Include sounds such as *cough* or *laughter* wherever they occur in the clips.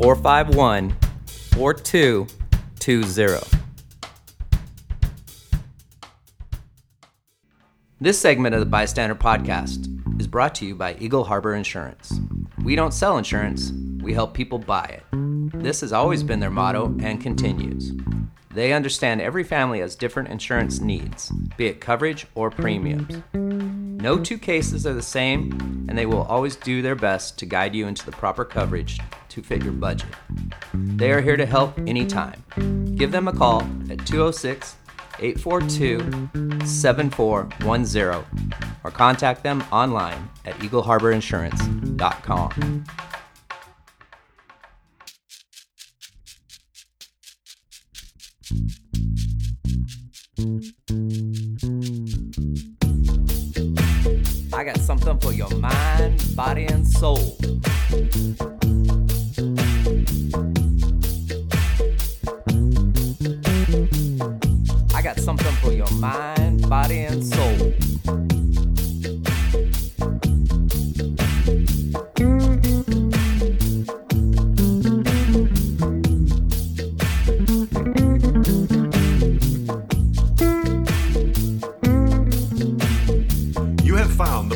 451 4220. This segment of the B.I.Stander Podcast is brought to you by Eagle Harbor Insurance. We don't sell insurance, we help people buy it. This has always been their motto and continues. They understand every family has different insurance needs, be it coverage or premiums. No two cases are the same, and they will always do their best to guide you into the proper coverage to fit your budget. They are here to help anytime. Give them a call at 206 842 7410 or contact them online at eagleharborinsurance.com. I got something for your mind, body, and soul. I got something for your mind, body, and soul.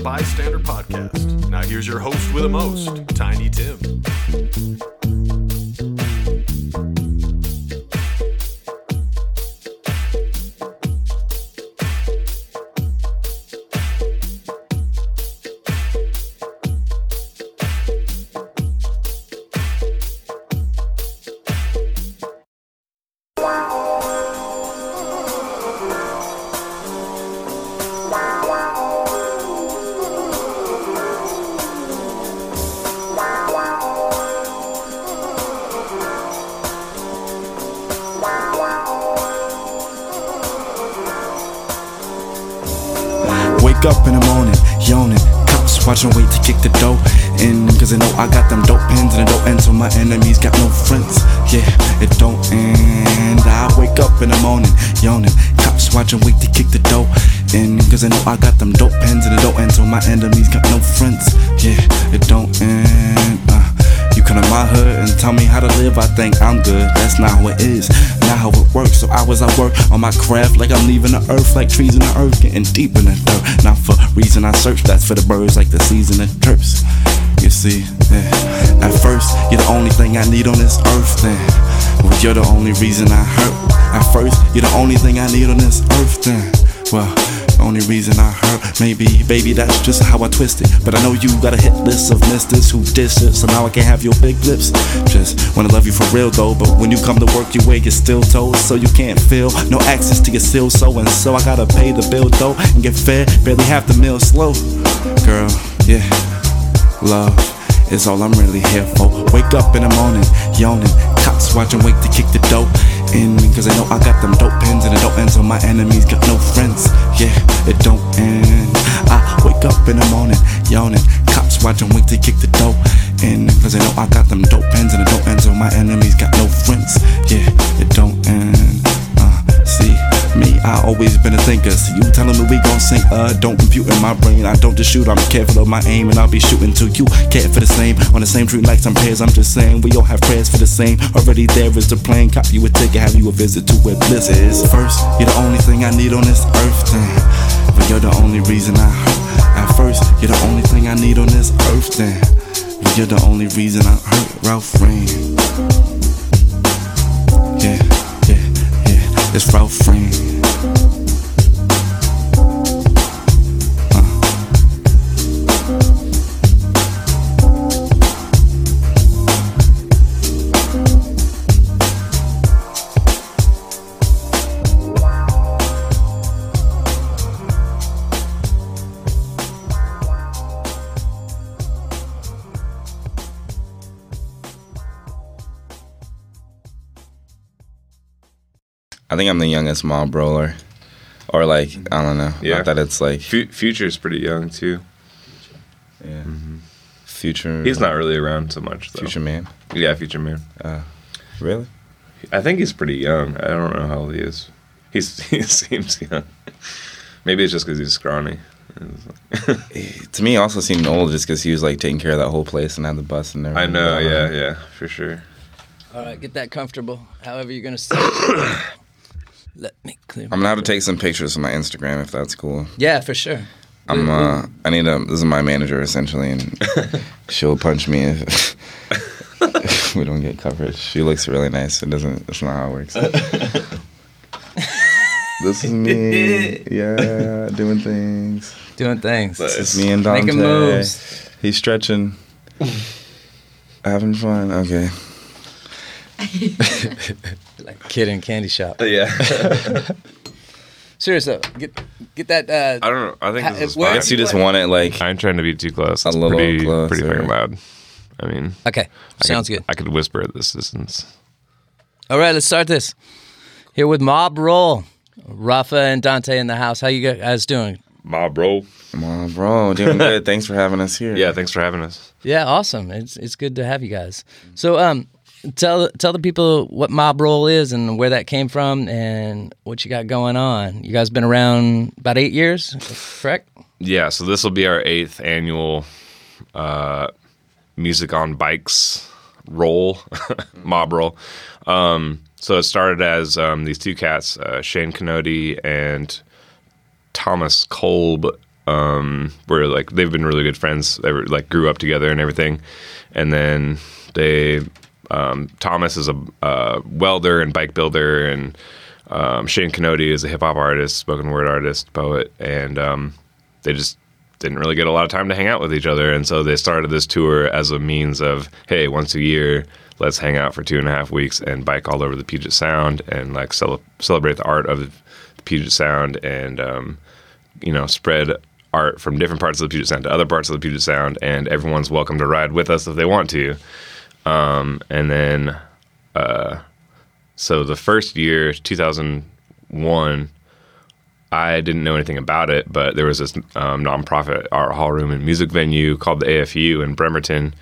B.I.Stander Podcast. Now here's your host with the most, Tiny Tim. Watching, wait to kick the door in. Cause they know I got them dope pens and the don't end so my enemies got no friends. Yeah, it don't end. Uh, you come to my hood and tell me how to live, I think I'm good. That's not how it is, not how it works. So I work on my craft like I'm leaving the earth, like trees in the earth, getting deep in the dirt. Not for reason I search, that's for the birds, like the season of terps. You see, yeah. At first, you're the only thing I need on this earth, then. Well, you're the only reason I hurt. At first, you're the only thing I need on this earth, then. Well, only reason I hurt, maybe, baby, that's just how I twist it. But I know you got a hit list of misters who diss it, so now I can't have your big lips. Just wanna love you for real though, but when you come to work, you wig is still told, so you can't feel no access to your seal, so and so I gotta pay the bill though and get fed, barely half the meal slow. Girl, yeah, love is all I'm really here for. Wake up in the morning, yawning, cops watching, wait to kick the dope in. Cause I know I got them dope pins and it don't end so my enemies got no friends. Yeah, it don't end. I wake up in the morning, yawning, cops watching, wait to kick the dope in. Cause I know I got them dope pins and it don't end so my enemies got no friends. Yeah, it don't end. I always been a thinker. So you telling me we gon' sink? Uh, don't compute in my brain. I don't just shoot, I'm careful of my aim, and I'll be shooting to you care for the same. On the same tree like some pairs. I'm just saying we all have prayers for the same. Already there is the plane. Cop you a ticket, have you a visit to where bliss is. First, you're the only thing I need on this earth, then. But you're the only reason I hurt. At first, you're the only thing I need on this earth, then. But you're the only reason I hurt. Ralph Reign. Yeah. It's Ralph Reign. I think I'm the youngest mob brawler, or like I don't know. Yeah. Not that it's like Fu- Future's pretty young too. yeah. Mm-hmm. future. He's not really around so much though. future man. Yeah, Future Man. Uh, really? I think he's pretty young. I don't know how old he is. He's *laughs* he seems young. Maybe it's just because he's scrawny. *laughs* To me, he also seemed old just because he was like taking care of that whole place and had the bus and I know. Yeah, yeah, for sure. All right, get that comfortable. However you're gonna sit. *coughs* Let me clear. I'm gonna have to take some pictures of my Instagram if that's cool. Yeah, for sure. I'm uh I need a this is my manager essentially and *laughs* she'll punch me if, if *laughs* we don't get coverage. She looks really nice. It doesn't that's not how it works. *laughs* this is me. Yeah, doing things. Doing things. This is me and Dante. Making moves. He's stretching. Having fun. Okay. Like kid in a candy shop. Yeah. *laughs* Serious though. Get get that. Uh, I don't know. I think Ha- this is where- I guess you just want it like I'm trying to be too close. It's A little pretty, closer. pretty fucking loud. I mean, okay, I sounds could, good. I could whisper at this distance. All right, let's start this. Here with Mob Roll, Rafa and Dante in the house. How you guys doing? My bro. Come on, bro. Doing good. *laughs* Thanks for having us here. Yeah, thanks for having us. Yeah, awesome. It's it's good to have you guys. So, um, tell tell the people what Mob Roll is and where that came from and what you got going on. You guys been around about eight years, correct? Yeah, so this will be our eighth annual uh, music on bikes roll, *laughs* mob roll. Um, so it started as um, these two cats, uh, Shane Canody and Thomas Kolb. Um, were like they've been really good friends. They were like grew up together and everything, and then they um, Thomas is a uh, welder and bike builder, and um, Shane Canody is a hip hop artist, spoken word artist, poet, and um, they just didn't really get a lot of time to hang out with each other, and so they started this tour as a means of hey, once a year, let's hang out for two and a half weeks and bike all over the Puget Sound and like cele- celebrate the art of the Puget Sound and um, you know spread art from different parts of the Puget Sound to other parts of the Puget Sound, and everyone's welcome to ride with us if they want to. Um, and then, uh, so the first year, 2001, I didn't know anything about it, but there was this um, nonprofit art hall room and music venue called the AFU in Bremerton,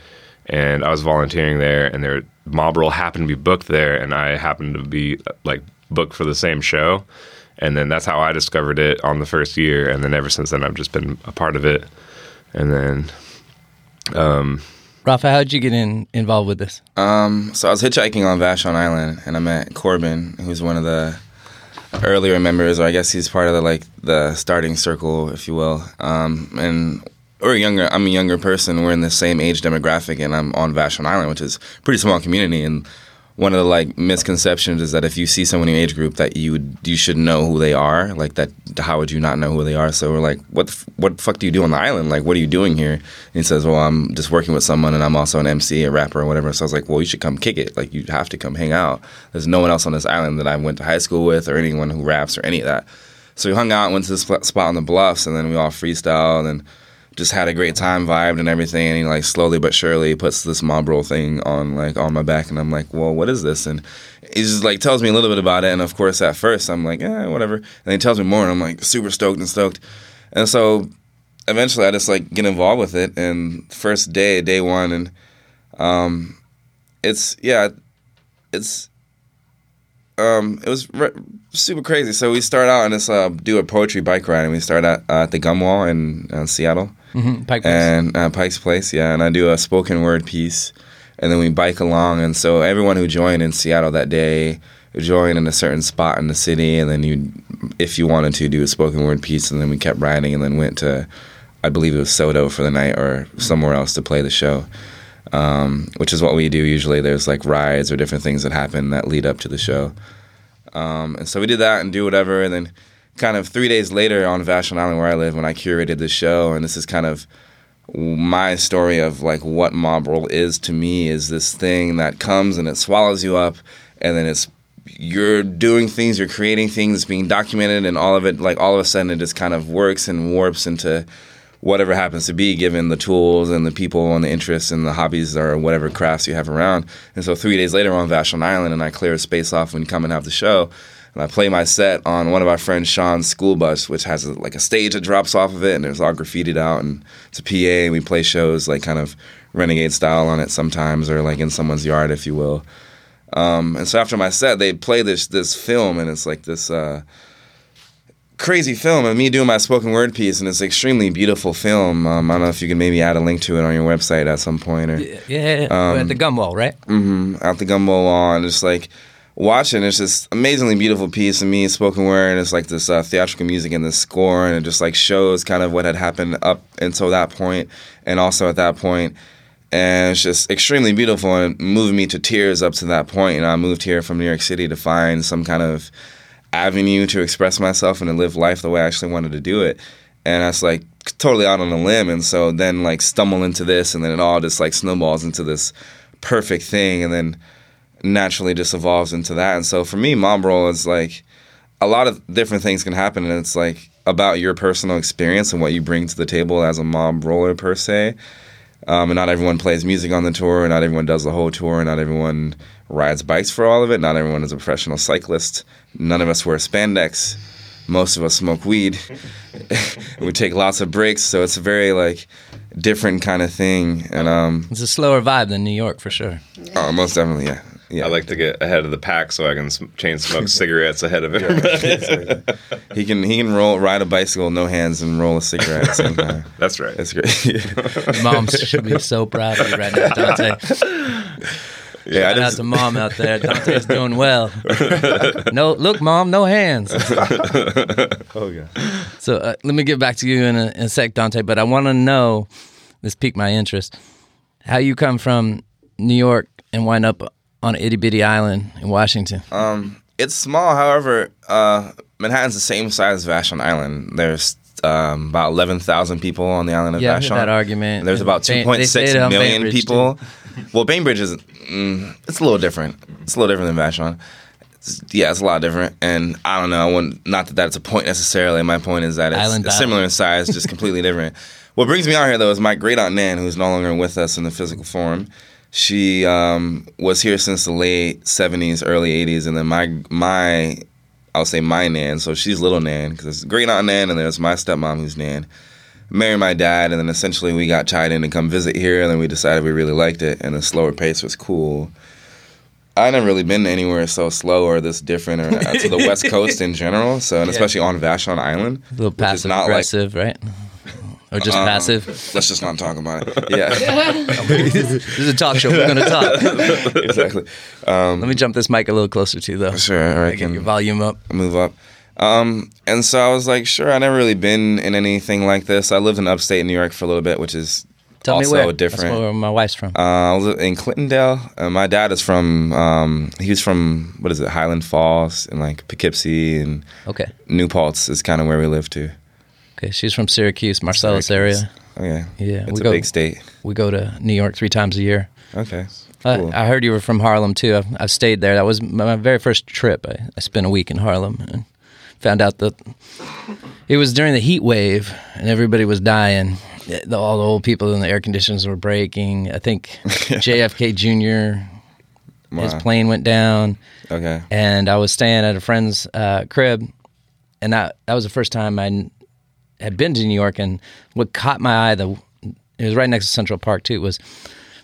and I was volunteering there, and their mob happened to be booked there, and I happened to be like booked for the same show, and then that's how I discovered it on the first year, and then ever since then I've just been a part of it, and then Rafa, how'd you get in involved with this? Um, so I was hitchhiking on Vashon Island, and I met Corbin, who's one of the earlier members, or I guess he's part of the like the starting circle, if you will. Um, and we're younger. I'm a younger person. We're in the same age demographic, and I'm on Vashon Island, which is a pretty small community. And one of the like misconceptions is that if you see someone in your age group, that you you should know who they are. Like that, how would you not know who they are? So we're like, what the what the fuck do you do on the island? Like, what are you doing here? And he says, well, I'm just working with someone, and I'm also an MC, a rapper, or whatever. So I was like, well, you should come kick it. Like, you have to come hang out. There's no one else on this island that I went to high school with, or anyone who raps, or any of that. So we hung out, went to this spot spot on the bluffs, and then we all freestyled and just had a great time, vibed and everything. And he like slowly but surely puts this roll thing on like on my back, and I'm like, well, what is this? And he just like tells me a little bit about it. And of course, at first, I'm like, eh, whatever. And he tells me more, and I'm like super stoked and stoked. And so eventually, I just like get involved with it. And first day, day one, and um, it's yeah, it's um, it was re- super crazy. So we start out and it's uh, do a poetry bike ride, and we start at, uh, at the Gum Wall in uh, Seattle Mm-hmm. Pike and uh, Pike's Place, yeah. And I do a spoken word piece, and then we bike along. And so everyone who joined in Seattle that day joined in a certain spot in the city, and then you, if you wanted to, do a spoken word piece, and then we kept riding, and then went to, I believe it was Sodo for the night or somewhere else to play the show. Um, which is what we do usually. There's like rides or different things that happen that lead up to the show. Um, and so we did that and do whatever, and then kind of three days later on Vashon Island where I live, when I curated the show, and this is kind of my story of like what mob roll is to me is this thing that comes and it swallows you up, and then it's you're doing things, you're creating things, it's being documented, and all of it like all of a sudden it just kind of works and warps into whatever happens to be given the tools and the people and the interests and the hobbies or whatever crafts you have around. And so three days later on Vashon Island and I clear a space off when you come and have the show. And I play my set on one of our friends Sean's school bus, which has a, like a stage that drops off of it, and there's all graffitied out, and it's a PA, and we play shows like kind of renegade style on it sometimes, or like in someone's yard, if you will. Um, and so after my set, they play this this film, and it's like this. Uh, crazy film of me doing my spoken word piece, and it's an extremely beautiful film. Um, I don't know if you can maybe add a link to it on your website at some point, or Yeah, yeah, yeah. We're at the gum wall, right? At the gumbo wall, and just like watching. It's this amazingly beautiful piece of me spoken word. And it's like this uh, theatrical music and the score, and it just like shows kind of what had happened up until that point, and also at that. And it's just extremely beautiful and moving me to tears up to that point. And I moved here from New York City to find some kind of avenue to express myself and to live life the way I actually wanted to do it. And that's like totally out on a limb. And so then like stumble into this, and then it all just like snowballs into this perfect thing, and then naturally just evolves into that. And so for me, mob roll is like a lot of different things can happen, and it's like about your personal experience and what you bring to the table as a mob roller per se. Um, and not everyone plays music on the tour, and not everyone does the whole tour, and not everyone rides bikes for all of it. Not everyone is a professional cyclist. None of us wear spandex. Most of us smoke weed. *laughs* we take lots of breaks, so it's a very like different kind of thing. And um, It's a slower vibe than New York for sure. oh, most definitely, yeah, yeah. I like to get ahead of the pack so I can chain smoke *laughs* cigarettes ahead of everybody. *laughs* he can he can roll ride a bicycle no hands and roll a cigarette at the same time. *laughs* That's right. That's great. Mom should be so proud of you right now, Dante. yeah, I Shout out just, to mom out there. Dante's doing well. No, look, mom, no hands. oh yeah. So uh, let me get back to you in a, in a sec, Dante. But I want to know. This piqued my interest. How you come from New York and wind up on an itty bitty island in Washington? Um, it's small, however, uh, Manhattan's the same size as Vashon Island. There's um, about eleven thousand people on the island of yeah, Vashon. heard that argument. There's about Ba- two point they six say it on million Bainbridge, people. *laughs* well, Bainbridge is mm, it's a little different. It's a little different than Vashon. It's- yeah, it's a lot different, and I don't know. I wouldn't, not that that's a point necessarily. My point is that it's, it's similar in *laughs* size, just completely different. What brings me out here though is my great aunt Nan, who's no longer with us in the physical form. She um, was here since the late '70s, early '80s, and then my my I'll say my Nan. So she's little Nan because it's great aunt Nan, and there's my stepmom who's Nan married my dad, and then essentially we got tied in to come visit here, and then we decided we really liked it, and the slower pace was cool. I never really been anywhere so slow or this different, or uh, to the West Coast in general. So, and *laughs* especially on Vashon Island, A little passive not like- aggressive, right? Or just Um, passive. let's just not talk about it. Yeah, *laughs* This is a talk show. We're going to talk. *laughs* exactly. Let me jump this mic a little closer to you, though. Sure, I Get can your volume up. move up. Um, and so I was like, sure, I never really been in anything like this. I lived in upstate New York for a little bit, which is Tell also me where. different. That's where my wife's from. Uh, I was in Clintondale. Uh, my dad is from. Um, he's from what is it? Highland Falls and like Poughkeepsie and okay. New Paltz is kind of where we live too. Okay. She's from Syracuse, Marcellus Syracuse. area. Oh yeah, Yeah, It's we a go- big state. We go to New York three times a year. Okay. Cool. I heard you were from Harlem too. I've, I've stayed there. That was my very first trip. I, I spent a week in Harlem and found out that it was during the heat wave and everybody was dying. The- All the old people in the air conditioners were breaking. I think *laughs* JFK Jr. His plane went down, Okay. and I was staying at a friend's uh, crib, and that that was the first time I had been to New York. And what caught my eye, the it was right next to Central Park too, was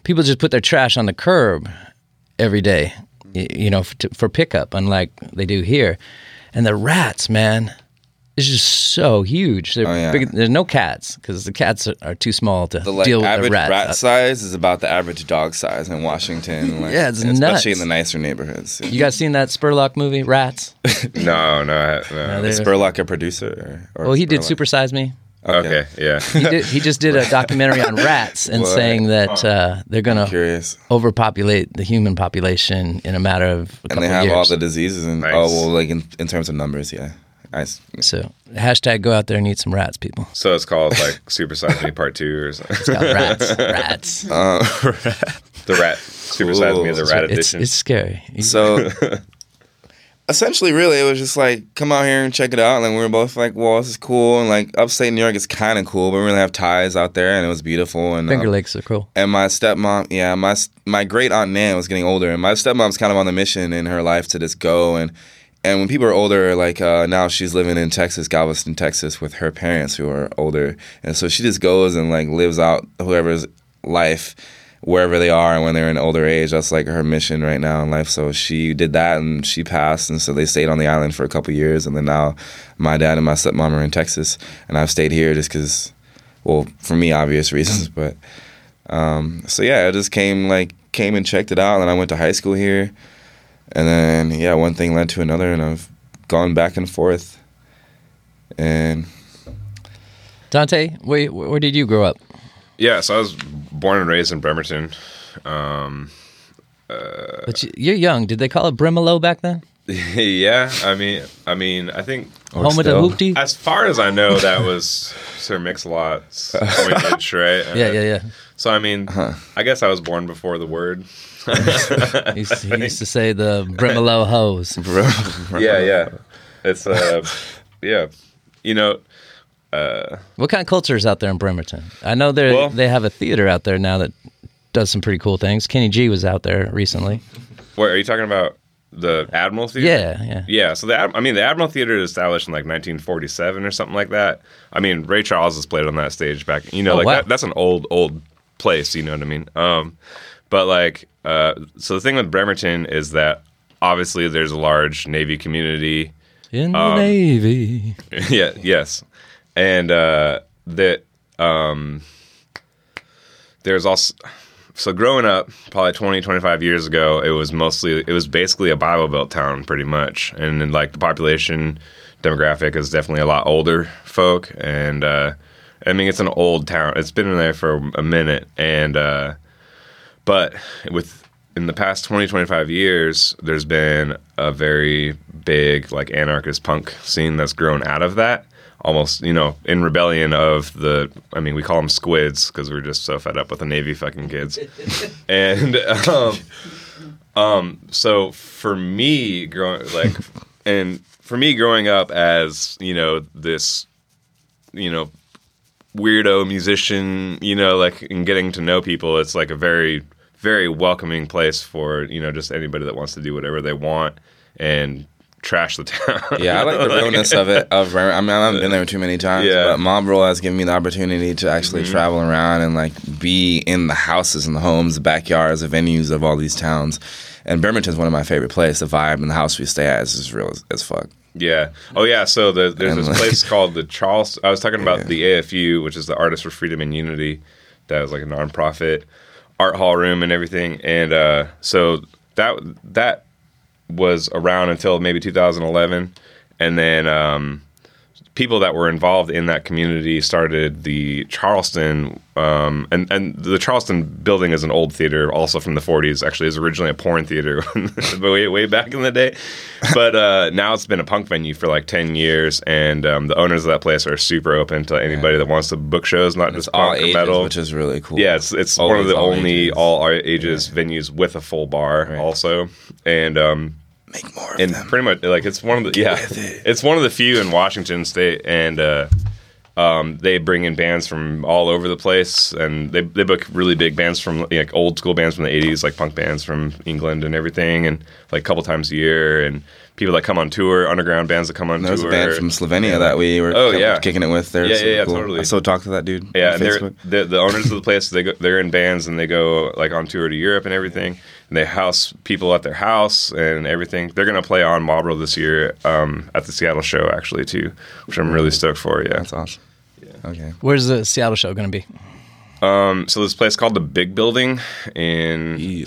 people just put their trash on the curb every day, you know, for, for pickup, unlike they do here. And the rats, man, it's just so huge. They're Oh, yeah. big, there's no cats because the cats are, are too small to The like deal with average the rats. rat size is about the average dog size in Washington. *laughs* Like, Yeah, it's nuts. especially nuts. in the nicer neighborhoods. you guys seen that Spurlock movie, Rats? *laughs* No, no, I- no. Is Spurlock a producer? Or, or Well, he did Spurlock? Super Size Me. okay, yeah. *laughs* he, did, he just did a documentary on rats and What? saying that uh, they're going to overpopulate the human population in a matter of a And couple they have years. all the diseases and Nice. oh well, like in, in terms of numbers, yeah. I s so hashtag go out there and eat some rats, people. So it's called like Super Size Me Part Two or something. It's got rats, *laughs* rats. the rat Super Size Me, the rat it's edition. it's scary. So *laughs* *laughs* essentially, really, it was just like, come out here and check it out. And then we were both like, well, this is cool. And like upstate New York is kind of cool, but we really have ties out there, and it was beautiful. And Finger um, Lakes are cool. and my stepmom, yeah, my my great aunt Nan was getting older, and my stepmom's kind of on the mission in her life to just go and and when people are older, like uh, now she's living in Texas, Galveston, Texas, with her parents who are older, and so she just goes and like lives out whoever's life wherever they are. And when they're in older age that's like her mission right now in life. So she did that and she passed. And so they stayed on the island for a couple years. And then now my dad and my stepmom are in texas. And i've stayed here just because well for me obvious *laughs* reasons. But um, so yeah i just came like came and checked it out. And i went to high school here and then yeah one thing led to another and i've gone back and forth and Dante, where where did you grow up? Yeah, so I was born and raised in Bremerton. Um, uh, but you- you're young. Did they call it Brimalo back then? *laughs* yeah, I mean, I mean, I think or Home of the still- hoopty? as far as I know, that was Sir Mix-a-Lot's *laughs* coinage, right? Yeah, yeah, yeah. So I mean, uh-huh. I guess I was born before the word. *laughs* He used, he used to say the Brimalo hose. *laughs* yeah, yeah. It's uh, *laughs* yeah. You know, What kind of culture is out there in Bremerton? I know they Well- they have a theater out there now that does some pretty cool things. Kenny G was out there recently. what are you talking about? The Admiral Theater. Yeah, yeah. Yeah, so the I mean the Admiral Theater is established in like 1947 or something like that. I mean Ray Charles has played on that stage back. You know, Oh, like wow. that, that's an old old place. You know what I mean? Um, but like, uh, so the thing with Bremerton is that obviously there's a large Navy community. In the Um, Navy. *laughs* yeah, yes, and uh, that um, there's also so growing up probably 20 25 years ago it was mostly it was basically a bible belt town pretty much. And then like the population demographic is definitely a lot older folk. And uh i mean it's an old town. It's been in there for a minute. And uh but with in the past 20 25 years there's been a very big like anarchist punk scene that's grown out of that. Almost you know in rebellion of the i mean we call them squids because we're just so fed up with the navy fucking kids. *laughs* And um um so for me growing like and for me growing up as you know this you know weirdo musician, you know, like and getting to know people, it's like a very, very welcoming place for, you know, just anybody that wants to do whatever they want and trash the town. Yeah, I like the *laughs* realness of it. Of I mean, I haven't been there too many times, Yeah. but Mob Roll has given me the opportunity to actually mm-hmm. travel around and like be in the houses and the homes, the backyards, the venues of all these towns. And Bremerton's one of my favorite places. The vibe and the house we stay at is just real as, as fuck. Yeah. Oh yeah. So the, there's And, this like- place called the Charles. I was talking about *laughs* the AFU, which is the Artists for Freedom and Unity. That was like a nonprofit art hall room and everything. And uh, so that that was around until maybe 2011, and then um, people that were involved in that community started the Charleston, um, and and the Charleston building is an old theater, also from the 40s. Actually, it was originally a porn theater, *laughs* *laughs* way way back in the day, but uh, now it's been a punk venue for like 10 years, and um, the owners of that place are super open to anybody that wants to book shows, not just All punk or ages, metal. which is really cool. Yeah, it's it's one of the all only ages. all ages venues with a full bar also, and um, Make more of and them. pretty much like it's one of the yeah, it's one of the few in Washington State, and uh, um, they bring in bands from all over the place, and they they book really big bands from like old school bands from the '80s, like punk bands from England and everything, and like a couple times a year, and people that come on tour, underground bands that come on There's tour. a band from Slovenia that we were Oh, yeah. kicking it with. They're Yeah, super yeah, yeah, cool. totally. I still talk to that dude. Yeah, on and they're Facebook. the, the owners of the *laughs* place. They go, they're in bands and they go like on tour to Europe and everything. And they house people at their house and everything. They're gonna play on Mob Roll this year um, at the Seattle show actually too, which I'm really stoked for. Yeah. That's awesome. Okay. Where's the Seattle show going to be? Um, so this place called the Big Building in Yeah.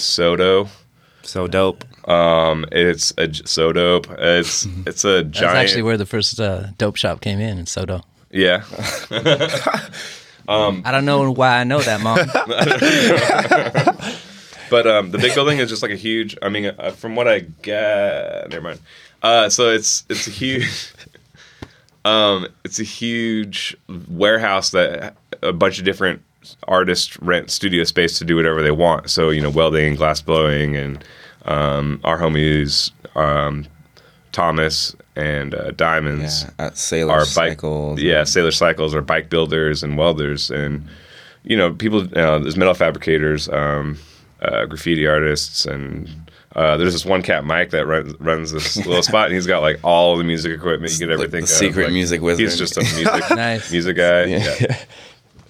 So dope. Um, it's a so dope. It's it's a giant. That's actually where the first uh, dope shop came in in Sodo. yeah. *laughs* I don't know why I know that, mom. *laughs* But um, the big building is just like a huge. I mean, uh, from what I get, never mind. Uh, so it's it's a huge. *laughs* um, it's a huge warehouse that a bunch of different artists rent studio space to do whatever they want. So you know, welding, glass blowing, and um, our homies um, Thomas and uh, Diamonds Yeah, at Sailor are bike, Cycles. yeah, Sailor Cycles are bike builders and welders, and you know, people, uh, there's metal fabricators, um, uh, graffiti artists, and Uh, there's this one cat, Mike, that runs, runs this *laughs* little spot, and he's got like all the music equipment you get everything. The of. secret Like, music wizard. He's just a music *laughs* Nice. music guy. Yeah. Yeah.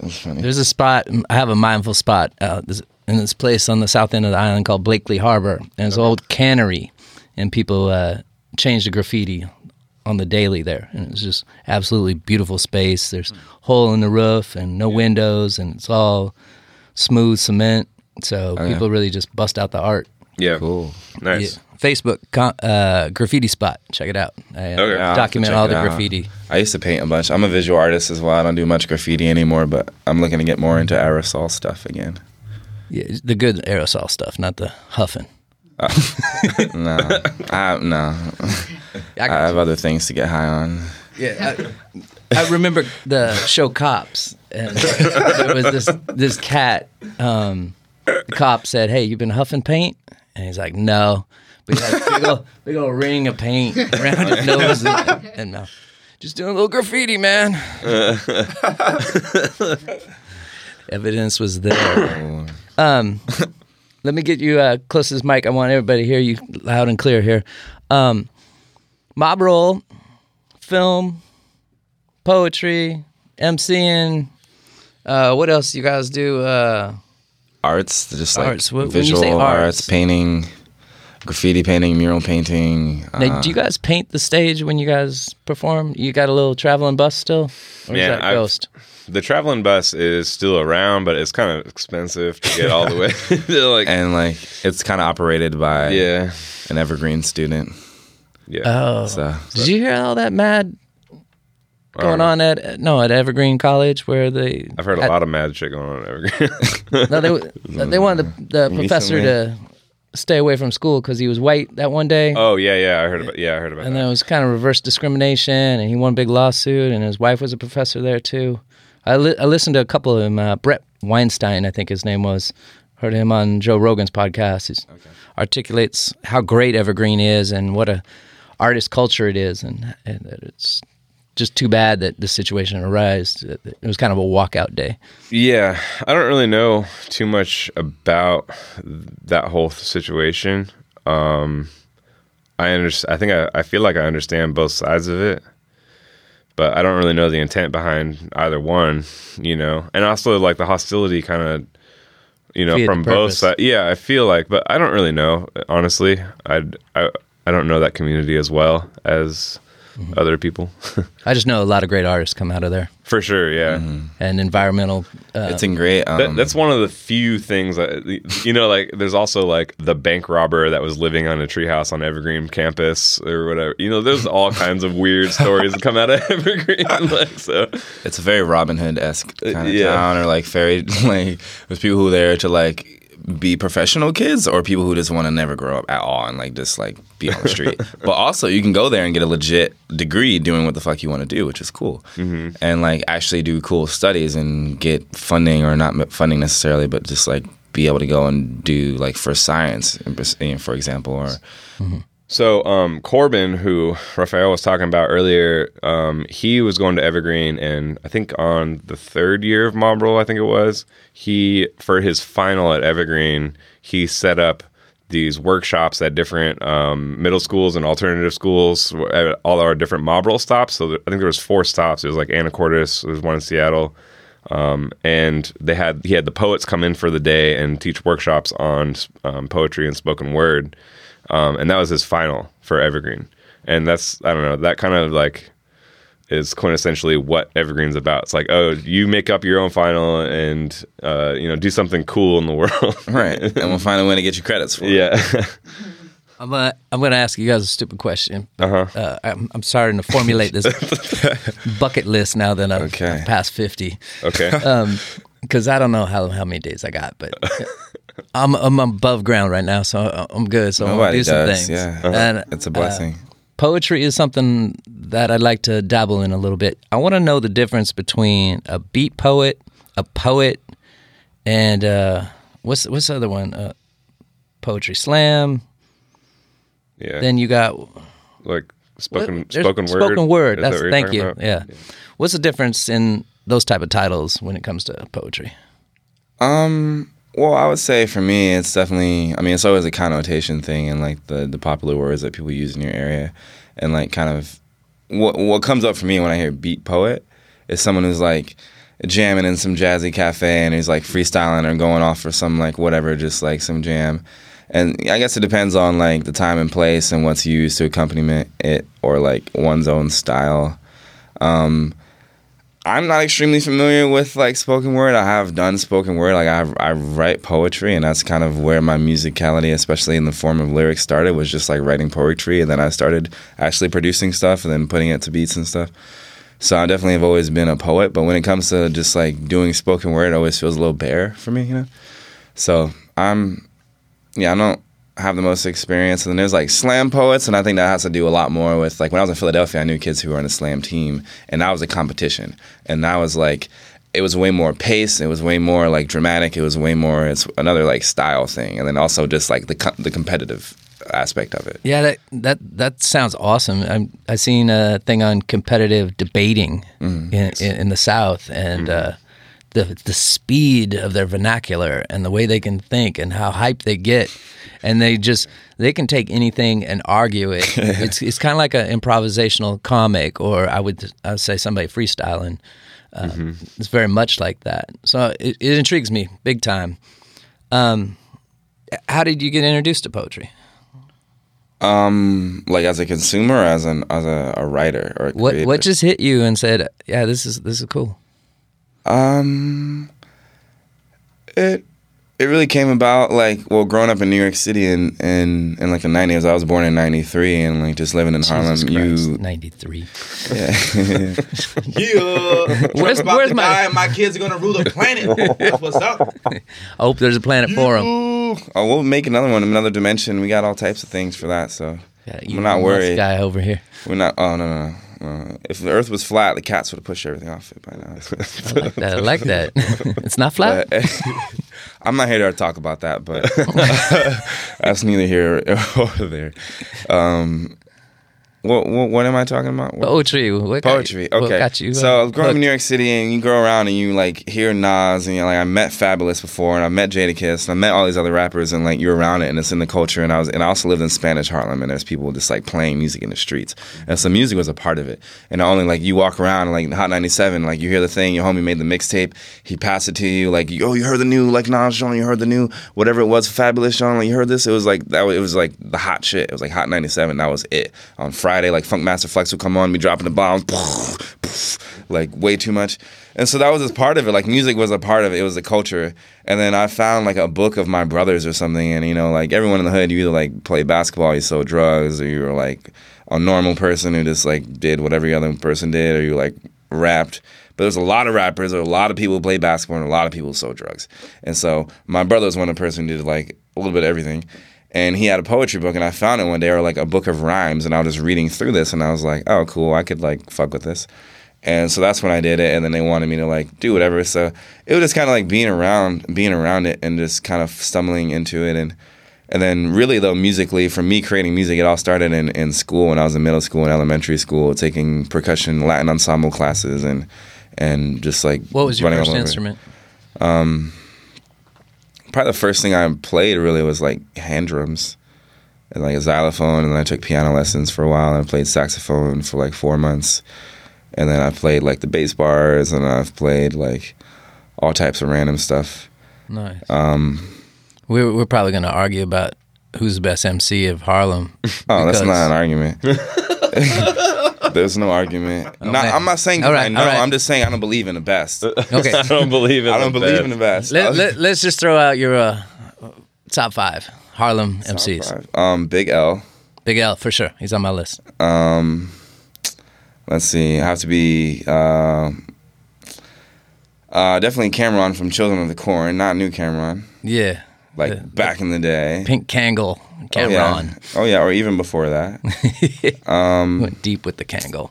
That's funny. There's a spot. I have a mindful spot uh, in this place on the south end of the island called Blakely Harbor, and it's an old cannery, and people uh, change the graffiti on the daily there, and it's just absolutely beautiful space. There's hole in the roof and no windows, and it's all smooth cement. So yeah. people really just bust out the art. Yeah. Cool. Nice. Yeah. Facebook uh, graffiti spot. Check it out. I, uh, Okay. Yeah, document all the out. graffiti. I used to paint a bunch. I'm a visual artist as well. I don't do much graffiti anymore, but I'm looking to get more into aerosol stuff again. Yeah, the good aerosol stuff, not the huffing. No, I, no. I I have other things to get high on. Yeah, I, I remember the show Cops, and there was this this cat. Um, the cop said, "Hey, you've been huffing paint?" And he's like, "No," but he had a big old, big old ring of paint *laughs* around his nose and, and mouth. Just doing a little graffiti, man. *laughs* Evidence was there. *coughs* Um, let me get you uh, close to this mic. I want everybody to hear you loud and clear here. Um, mob roll, film, poetry, MCing. Uh, what else you guys do? Uh, Arts, just like Arts. When- when you visual say arts, arts- painting, graffiti painting, mural painting. now, uh, do you guys paint the stage when you guys perform? You got a little traveling bus still, or Yeah, is that I've- ghost? The traveling bus is still around, but it's kind of expensive to get all the way. *laughs* *laughs* like, and like it's kind of operated by yeah, an evergreen student. yeah. Oh, So did you hear all that mad going on at no at Evergreen College where they? I've heard a lot of mad shit going on at Evergreen. *laughs* No, they *laughs* they wanted the, the professor to stay away from school because he was white that one day. oh yeah, yeah. I heard about. Yeah, I heard about And that. then it was kind of reverse discrimination, and he won a big lawsuit, and his wife was a professor there too. I, li- I listened to a couple of them. Uh, Bret Weinstein, I think his name was. Heard him on Joe Rogan's podcast. He articulates how great Evergreen is and what a artist culture it is, and, and that it's just too bad that this situation arose. It was kind of a walkout day. Yeah, I don't really know too much about that whole situation. Um, I understand. I think I, I feel like I understand both sides of it, but I don't really know the intent behind either one. You know, and also like the hostility kind of, you know, from both sides. Yeah, I feel like, but I don't really know. Honestly, I I I don't know that community as well as Mm-hmm. other people. *laughs* I just know a lot of great artists come out of there, For sure, yeah. and environmental. Uh, it's in great. Um, That, that's one of the few things that you know. Like, there's also like the bank robber that was living on a treehouse on Evergreen campus or whatever. You know, there's all *laughs* kinds of weird stories that come out of *laughs* Evergreen. Like, so it's a very Robin Hood esque kind of Uh, yeah. town, or like fairy. Like there's people who are there to like be professional kids, or people who just want to never grow up at all and like just like be on the street. *laughs* but also, you can go there and get a legit degree doing what the fuck you want to do, which is cool, Mm-hmm. and like actually do cool studies and get funding or not funding necessarily, but just like be able to go and do like for science, for example, or So um, Corbin, who Raphael was talking about earlier, um, he was going to Evergreen, and I think on the third year of Mob Roll, I think it was, he for his final at Evergreen, he set up these workshops at different um, middle schools and alternative schools, at all our different Mob Roll stops. So I think there was four stops. It was like Anacortes, there was one in Seattle, um, and they had he had the poets come in for the day and teach workshops on um, poetry and spoken word um, and that was his final for Evergreen. And that's I don't know that kind of like is quintessentially what Evergreen's about. It's like oh you make up your own final and uh, you know do something cool in the *laughs* world. right, and we'll find a way to get you credits for it. yeah. *laughs* I'm gonna I'm gonna ask you guys a stupid question. Uh-huh. Uh, I'm I'm starting to formulate this *laughs* bucket list now that I'm, Okay. I'm past fifty. Okay. Because I don't know how how many days I got, but I'm I'm above ground right now, so I'm good. So I'm gonna do some does, things. yeah. And, It's a uh, blessing. poetry is something that I'd like to dabble in a little bit. I want to know the difference between a beat poet, a poet, and uh, what's what's the other one? Uh, poetry slam. yeah. Then you got like spoken What? Spoken word. Spoken word. That That's what thank you. about? Yeah. What's the difference in those type of titles when it comes to poetry? Um, Well, I would say for me, it's definitely. I mean, it's always a connotation thing, and like the the popular words that people use in your area, and like kind of what what comes up for me when I hear beat poet is someone who's like jamming in some jazzy cafe and he's like freestyling or going off for some like whatever, just like some jam. And I guess it depends on like the time and place and what's used to accompaniment it or like one's own style. Um, I'm not extremely familiar with like spoken word. I have done spoken word. Like I I write poetry, and that's kind of where my musicality, especially in the form of lyrics, started. Was just like writing poetry, and then I started actually producing stuff, and then putting it to beats and stuff. So I definitely have always been a poet. But when it comes to just like doing spoken word, it always feels a little bare for me, you know. So I'm, yeah, I don't have the most experience. And then there's like slam poets, and I think that has to do a lot more with like when I was in Philadelphia, I knew kids who were on the slam team, and that was a competition, and that was like it was way more pace, it was way more like dramatic, it was way more it's another like style thing, and then also just like the the competitive aspect of it. Yeah, that that that sounds awesome. I'm, I seen a thing on competitive debating in, in, in the South, and uh, the the speed of their vernacular and the way they can think and how hyped they get, and they just they can take anything and argue it. *laughs* it's it's kind of like an improvisational comic, or I would I would say somebody freestyling. Uh, It's very much like that. So it, it intrigues me big time. Um, how did you get introduced to poetry? Um, like as a consumer, as an as a, a writer or a What what just hit you and said, "Yeah, this is this is cool." Um, it it really came about like well, growing up in New York City in in, in like the nineties. I was born in '93, and like just living in Harlem, you ninety three. yeah. *laughs* *laughs* yeah. Where's, where's my? my kids are gonna rule the planet. That's what's up. *laughs* I hope there's a planet for them. Oh, we'll make another one, another dimension. We got all types of things for that, so Yeah, we're not worried. Guy over here. We're not. Oh no no. no. Uh, if the Earth was flat, the cats would have pushed everything off it by now. *laughs* I like that. I like that. *laughs* it's not flat. But, *laughs* I'm not here to talk about that, but that's neither here or there. Um, what, what what am I talking about? What- Poetry. What got Poetry. you- what Okay. got you? so I was growing up in? New York City, and you go around and you like hear Nas, and you're like, I met Fabolous before, and I met Jadakiss, and I met all these other rappers, and like you're around it, and it's in the culture. And I was, and I also lived in Spanish Harlem, and there's people just like playing music in the streets, and so music was a part of it. And only like you walk around, and, like Hot 97, like you hear the thing, your homie made the mixtape, he passed it to you, like oh you heard the new like Nas John, you heard the new whatever it was, Fabolous John, like you heard this. It was like that. It was like the hot shit. It was like Hot 97. That was it. On Friday, like Funkmaster Flex would come on, be dropping the bombs, like way too much. And so that was just part of it. Like music was a part of it. It was a culture. And then I found like a book of my brothers or something. And you know, like everyone in the hood, you either like play basketball, you sold drugs, or you were like a normal person who just like did what every other person did, or you like rapped. But there's a lot of rappers, or a lot of people who play basketball, and a lot of people who sold drugs. And so my brother was one of the person who did like a little bit of everything. And he had a poetry book, and I found it one day, or like a book of rhymes, and I was just reading through this, and I was like, "Oh, cool! I could like fuck with this." And so that's when I did it, and then they wanted me to like do whatever. So it was just kind of like being around, being around it, and just kind of stumbling into it, and and then really though musically, for me creating music, it all started in in school when I was in middle school and elementary school, taking percussion Latin ensemble classes, and and just like What was your first over it. Probably the first thing I played really was like hand drums. And like a xylophone, and then I took piano lessons for a while. And I played saxophone for like four months, and then I played like the bass bars, and I've played like all types of random stuff. Nice. Um, We're we're probably going to argue about who's the best MC of Harlem. *laughs* oh, that's not an argument. *laughs* There's no argument. Not. I'm not saying All that I know. all right. I'm just saying I don't believe in the best. *laughs* Okay. I don't believe in I don't the believe best. in the best. let, let, let's just throw out your uh, top five Harlem MCs. Five. Um, Big L. Big L for sure. He's on my list. Um, let's see. I have to be uh, uh, definitely Cam'ron from Children of the Corn, not new Cam'ron, Yeah. like The- back in the day. Pink Kangol. Oh Cam'ron. yeah. oh yeah, or even before that. *laughs* Went deep with the Kangol.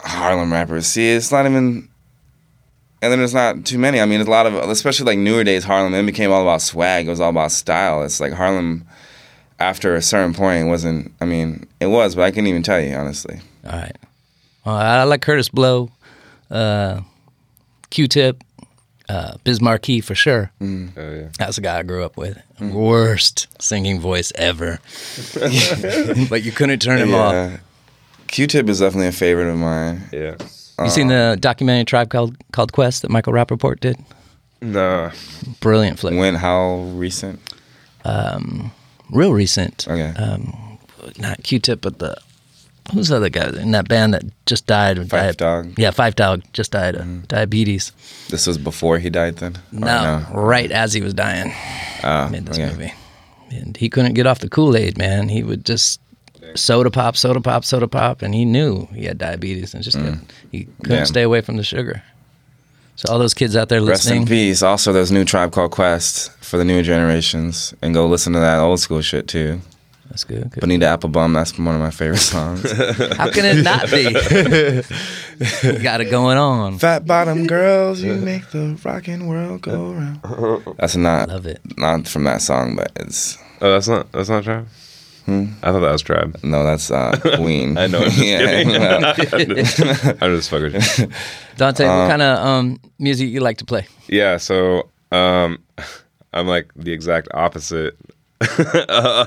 Harlem rappers. See, it's not even. And then there's not too many. I mean, there's a lot of, especially like newer days Harlem. It became all about swag. It was all about style. It's like Harlem, after a certain point, wasn't. I mean, it was, but I couldn't even tell you honestly. All right. Well, I like Kurtis Blow, uh, Q-Tip. Uh, Biz Markie for sure. Oh, yeah. That's the guy I grew up with. Worst singing voice ever. *laughs* *laughs* but you couldn't turn him off. Q-Tip is definitely a favorite of mine. Yeah. You seen the documentary Tribe called called Quest that Michael Rapaport did? No. Brilliant flick. When? How recent? Um, Real recent. Okay. Um, Not Q-Tip, but the who's the other guy in that band that just died Phife diab- Dawg. Yeah, Phife Dawg just died of diabetes. This was before he died. Then? Or No, right as he was dying, Ah, made this okay. movie, and he couldn't get off the Kool Aid. Man, he would just soda pop, soda pop, soda pop, and he knew he had diabetes and just kept, he couldn't stay away from the sugar. So all those kids out there listening, Rest in peace. Also, there's new tribe called Quest for the newer generations, and go listen to that old school shit too. That's good. good. Bonita Applebum, that's one of my favorite songs. How can it not be? *laughs* you got it going on. Fat bottom girls, you make the rockin' world go round. That's not Love it. not from that song, but it's Oh, that's not that's not Tribe. I thought that was Tribe. no, that's uh, Queen. *laughs* I know, I'm just *laughs* yeah, I'm just fucking. with you. Dante, what kind of um, music you like to play? Yeah, so um, I'm like the exact opposite *laughs*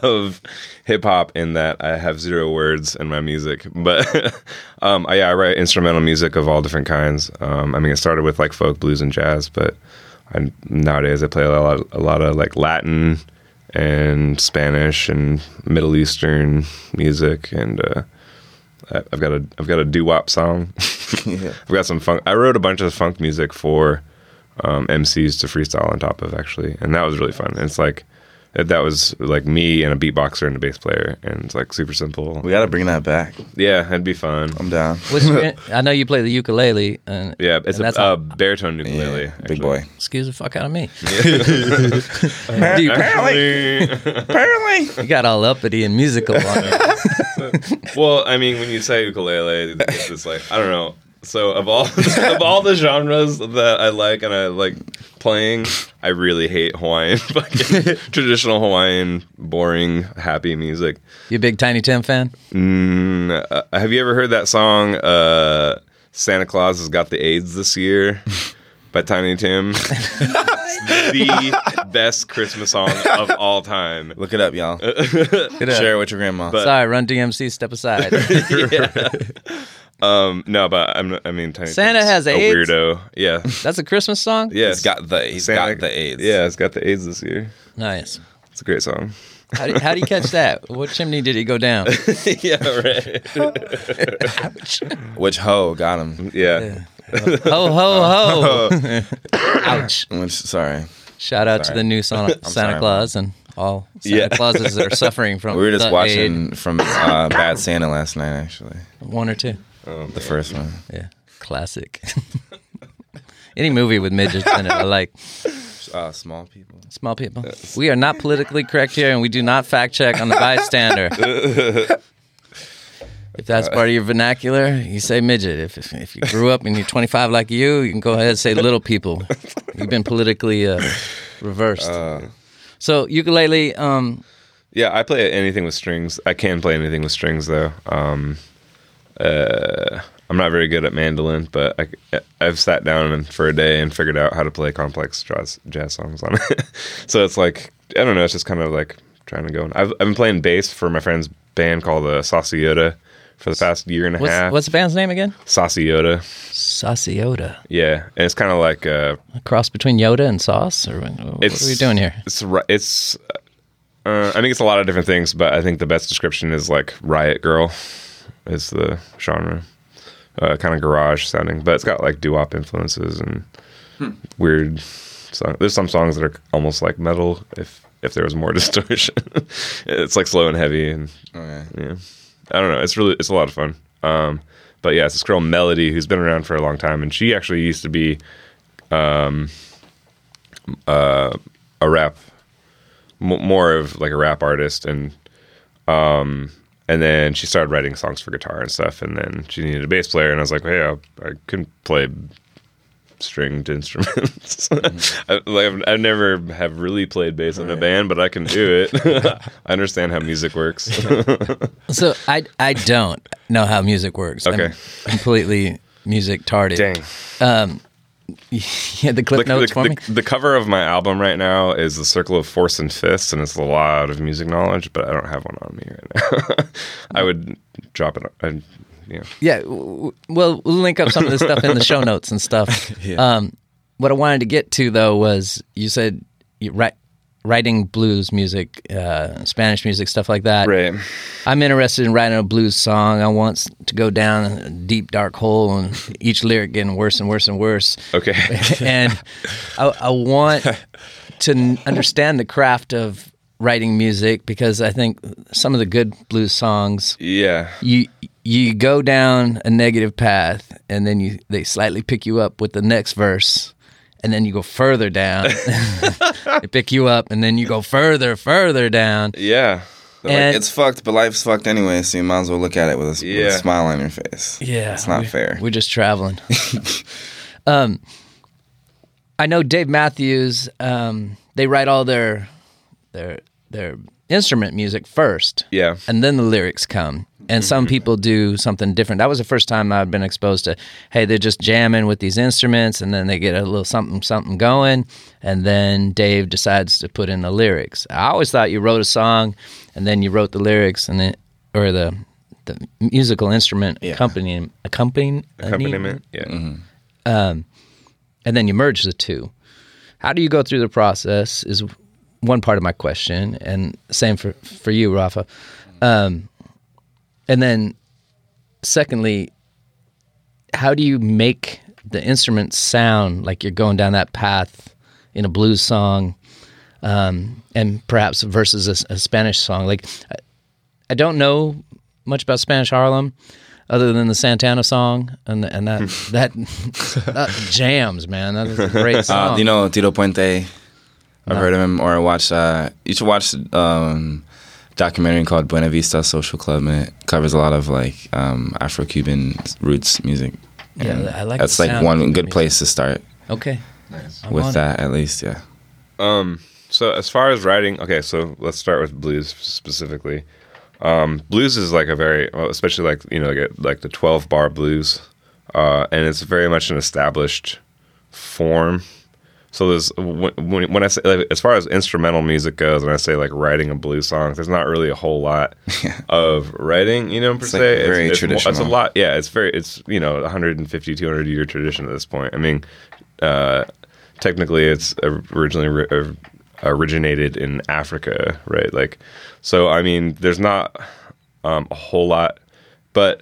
of hip hop in that I have zero words in my music. But *laughs* um, I, yeah, I write instrumental music of all different kinds. Um, I mean, it started with like folk, blues, and jazz, but I, nowadays I play a lot, a lot of like Latin and Spanish and Middle Eastern music, and uh, I've got a I've got a doo wop song. *laughs* I've got some funk. I wrote a bunch of funk music for um, MCs to freestyle on top of actually, and that was really fun. And it's like that that was like me and a beatboxer and a bass player, and it's like super simple. we gotta bring that back. Yeah, it'd be fun. I'm down. What's *laughs* your, I know you play the ukulele. And, Yeah, it's and a that's uh, all- baritone ukulele. Yeah, big boy. excuse the fuck out of me. *laughs* actually. you, Apparently, you got all uppity and musical on you. *laughs* well, I mean, when you say ukulele, it's just like I don't know. So of all *laughs* of all the genres that I like and I like playing, I really hate Hawaiian *laughs* fucking traditional Hawaiian boring happy music. You a big Tiny Tim fan? Mm, uh, have you ever heard that song uh, "Santa Claus has got the AIDS this year" *laughs* by Tiny Tim? the best Christmas song of all time. look it up, y'all. Get up. Share it with your grandma. Sorry, Run DMC, step aside. Um, no, but I'm. I mean, Tiny Santa Tim's has a AIDS? weirdo. Yeah, *laughs* That's a Christmas song? yeah. he's got the he's Santa- got the AIDS. Yeah, it's got the AIDS this year. Nice. It's a great song. How do, how do you catch *laughs* that? What chimney did he go down? *laughs* yeah, right. Which hoe got him? Yeah. Ho, ho, ho. Ouch. Which sorry, Shout out to the new Santa, Santa sorry, Claus and all Santa Yeah. Clauses that are suffering from we were just the watching from uh, Bad Santa last night. Actually, aid. one or two. The first one. Yeah, classic. *laughs* Any movie with midgets in it, I like. Uh, small people. Small people. We are not politically correct here, and we do not fact check on the bystander. *laughs* If that's part of your vernacular, you say midget. If, if, if you grew up and you're 25 like you, you can go ahead and say little people. You've been politically uh, reversed. so ukulele, um, Yeah, I play anything with strings. I can play anything with strings though. Um, uh, I'm not very good at mandolin, but I, have sat down and for a day and figured out how to play complex jazz, jazz songs on it. *laughs* so it's like I don't know. It's just kind of like trying to go. I've, I've been playing bass for my friend's band called uh, Saucy Yoda for the past year and a what's, half. what's the band's name again? Saucy Yoda? Sauciota. Yeah, and it's kind of like uh, A cross between Yoda and Sauce? Or what what are we doing here? It's it's. Uh, I think it's a lot of different things, but I think the best description is like Riot Grrrl, is the genre, uh, kind of garage sounding, but it's got like doo wop influences and weird. Song. There's some songs that are almost like metal if if there was more *laughs* distortion. it's like slow and heavy and Okay. yeah. I don't know. It's really it's a lot of fun. Um, but yeah, it's this girl Melody who's been around for a long time, and she actually used to be um, uh, a rap, m- more of like a rap artist, and um, and then she started writing songs for guitar and stuff, and then she needed a bass player, and I was like, hey, I, I can play stringed instruments. *laughs* I, like I've, I never have really played bass in a band, but I can do it. *laughs* *laughs* I understand how music works. So I I don't know how music works. I'm Okay. completely music tarded. Dang. Um, *laughs* yeah, the clip the, notes the, for the, me. the cover of my album right now is the circle of fourths and fifths, and it's a lot of music knowledge, but I don't have one on me right now. *laughs* I would drop it. I, yeah. Yeah, well, we'll link up some of this stuff in the show *laughs* notes and stuff. um, what I wanted to get to though was you said you write, writing blues music, uh, Spanish music, stuff like that. Right. I'm interested in writing a blues song. I want to go down a deep dark hole and each lyric getting worse and worse and worse. Okay. *laughs* and I, I want to understand the craft of writing music because I think some of the good blues songs yeah. you you go down a negative path and then you they slightly pick you up with the next verse and then you go further down *laughs* they pick you up and then you go further further down Yeah. Like, it's fucked, but life's fucked anyway, so you might as well look at it with a, with a smile on your face. yeah It's not we- fair. we're just traveling *laughs* um i know dave matthews um they write all their their their instrument music first Yeah. and then the lyrics come. And some mm-hmm. people do something different. That was the first time I'd been exposed to, hey, they're just jamming with these instruments, and then they get a little something, something going, and then Dave decides to put in the lyrics. I always thought you wrote a song, and then you wrote the lyrics, and then or the the musical instrument Yeah. accompanying accompanying Accompaniment. Yeah. Mm-hmm. Um, and then you merge the two. How do you go through the process? Is one part of my question, and same for for you, Rafa. Um, and then, secondly, how do you make the instrument sound like you're going down that path in a blues song, um, and perhaps versus a, a Spanish song? Like, I, I don't know much about Spanish Harlem. Other than the Santana song and and that *laughs* that, that jams, man, that is a great *laughs* song. Uh, you know Tito Puente? I've heard of him, or I watched. Uh, you should watch um, documentary called Buena Vista Social Club, and it covers a lot of like um, Afro-Cuban roots music. Yeah, I like that. That's the like sound one good music. place to start Okay. I'm with on it. that, at least. Yeah. Um, so as far as writing, okay, so let's start with blues specifically. Um, blues is like a very, well, especially like you know, like, like the twelve bar blues, uh, and it's very much an established form. So there's when, when I say like, as far as instrumental music goes, and I say like writing a blues song, there's not really a whole lot *laughs* of writing, you know, per It's, se. like, very it's, it's, it's a lot. Yeah, it's very, it's you know, 150, 200 year tradition at this point. I mean, uh, technically, it's originally ri- originated in Africa, right? Like, so I mean, there's not um, a whole lot, but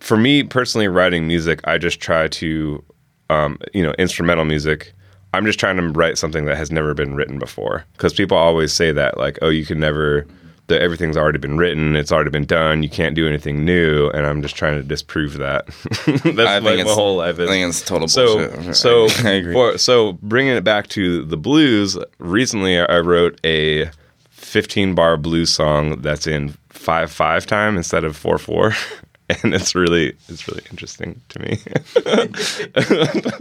for me personally, writing music, I just try to, um, you know, instrumental music. I'm just trying to write something that has never been written before, because people always say that, like, oh, you can never. That everything's already been written, it's already been done. You can't do anything new, and I'm just trying to disprove that. *laughs* That's I like my whole life. I is. think it's total So, bullshit. so, *laughs* I agree. For, so bringing it back to the blues, recently I wrote a 15 bar blues song that's in five five time instead of four four, *laughs* *laughs* and it's really it's really interesting to me. *laughs*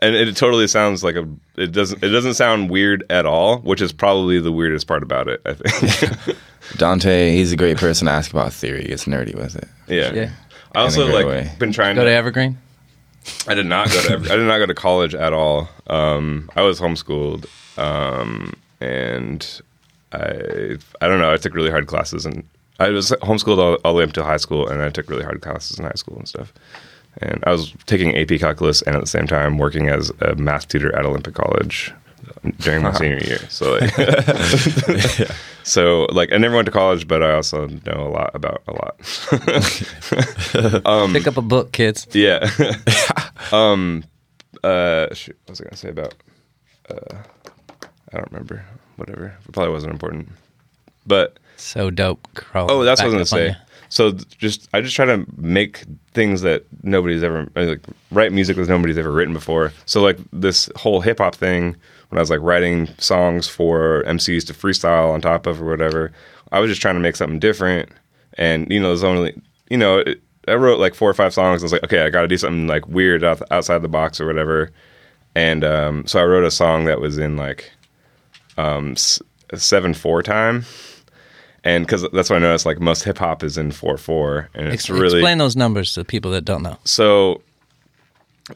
and it totally sounds like a it doesn't it doesn't sound weird at all, which is probably the weirdest part about it. I think. *laughs* Dante, he's a great person to ask about theory. He gets nerdy with it. yeah. Yeah. I also like way. been trying to Go to to Evergreen. I did not go to I did not go to college at all. Um, I was homeschooled, um, and I I don't know. I took really hard classes, and I was homeschooled all, all the way up to high school, and I took really hard classes in high school and stuff. And I was taking AP calculus, and at the same time working as a math tutor at Olympic College during my senior year. So *laughs* like, so like I never went to college, but I also know a lot about a lot. *laughs* Pick up a book, kids. Yeah. *laughs* um. Uh. Shoot, what was I gonna say about? Uh. I don't remember. Whatever. It probably wasn't important. But So dope. Oh, that's what I was gonna on say. So just I just try to make things that nobody's ever uh, like write music that nobody's ever written before. So like this whole hip hop thing, when I was like writing songs for MCs to freestyle on top of or whatever, I was just trying to make something different. And you know, there's only you know, it, I wrote like four or five songs. I was like, okay, I got to do something like weird out, outside the box or whatever. And um, so I wrote a song that was in like um, s- seven four time. And because that's what I noticed, like most hip hop is in four four, and it's Ex- really Explain those numbers to people that don't know. so.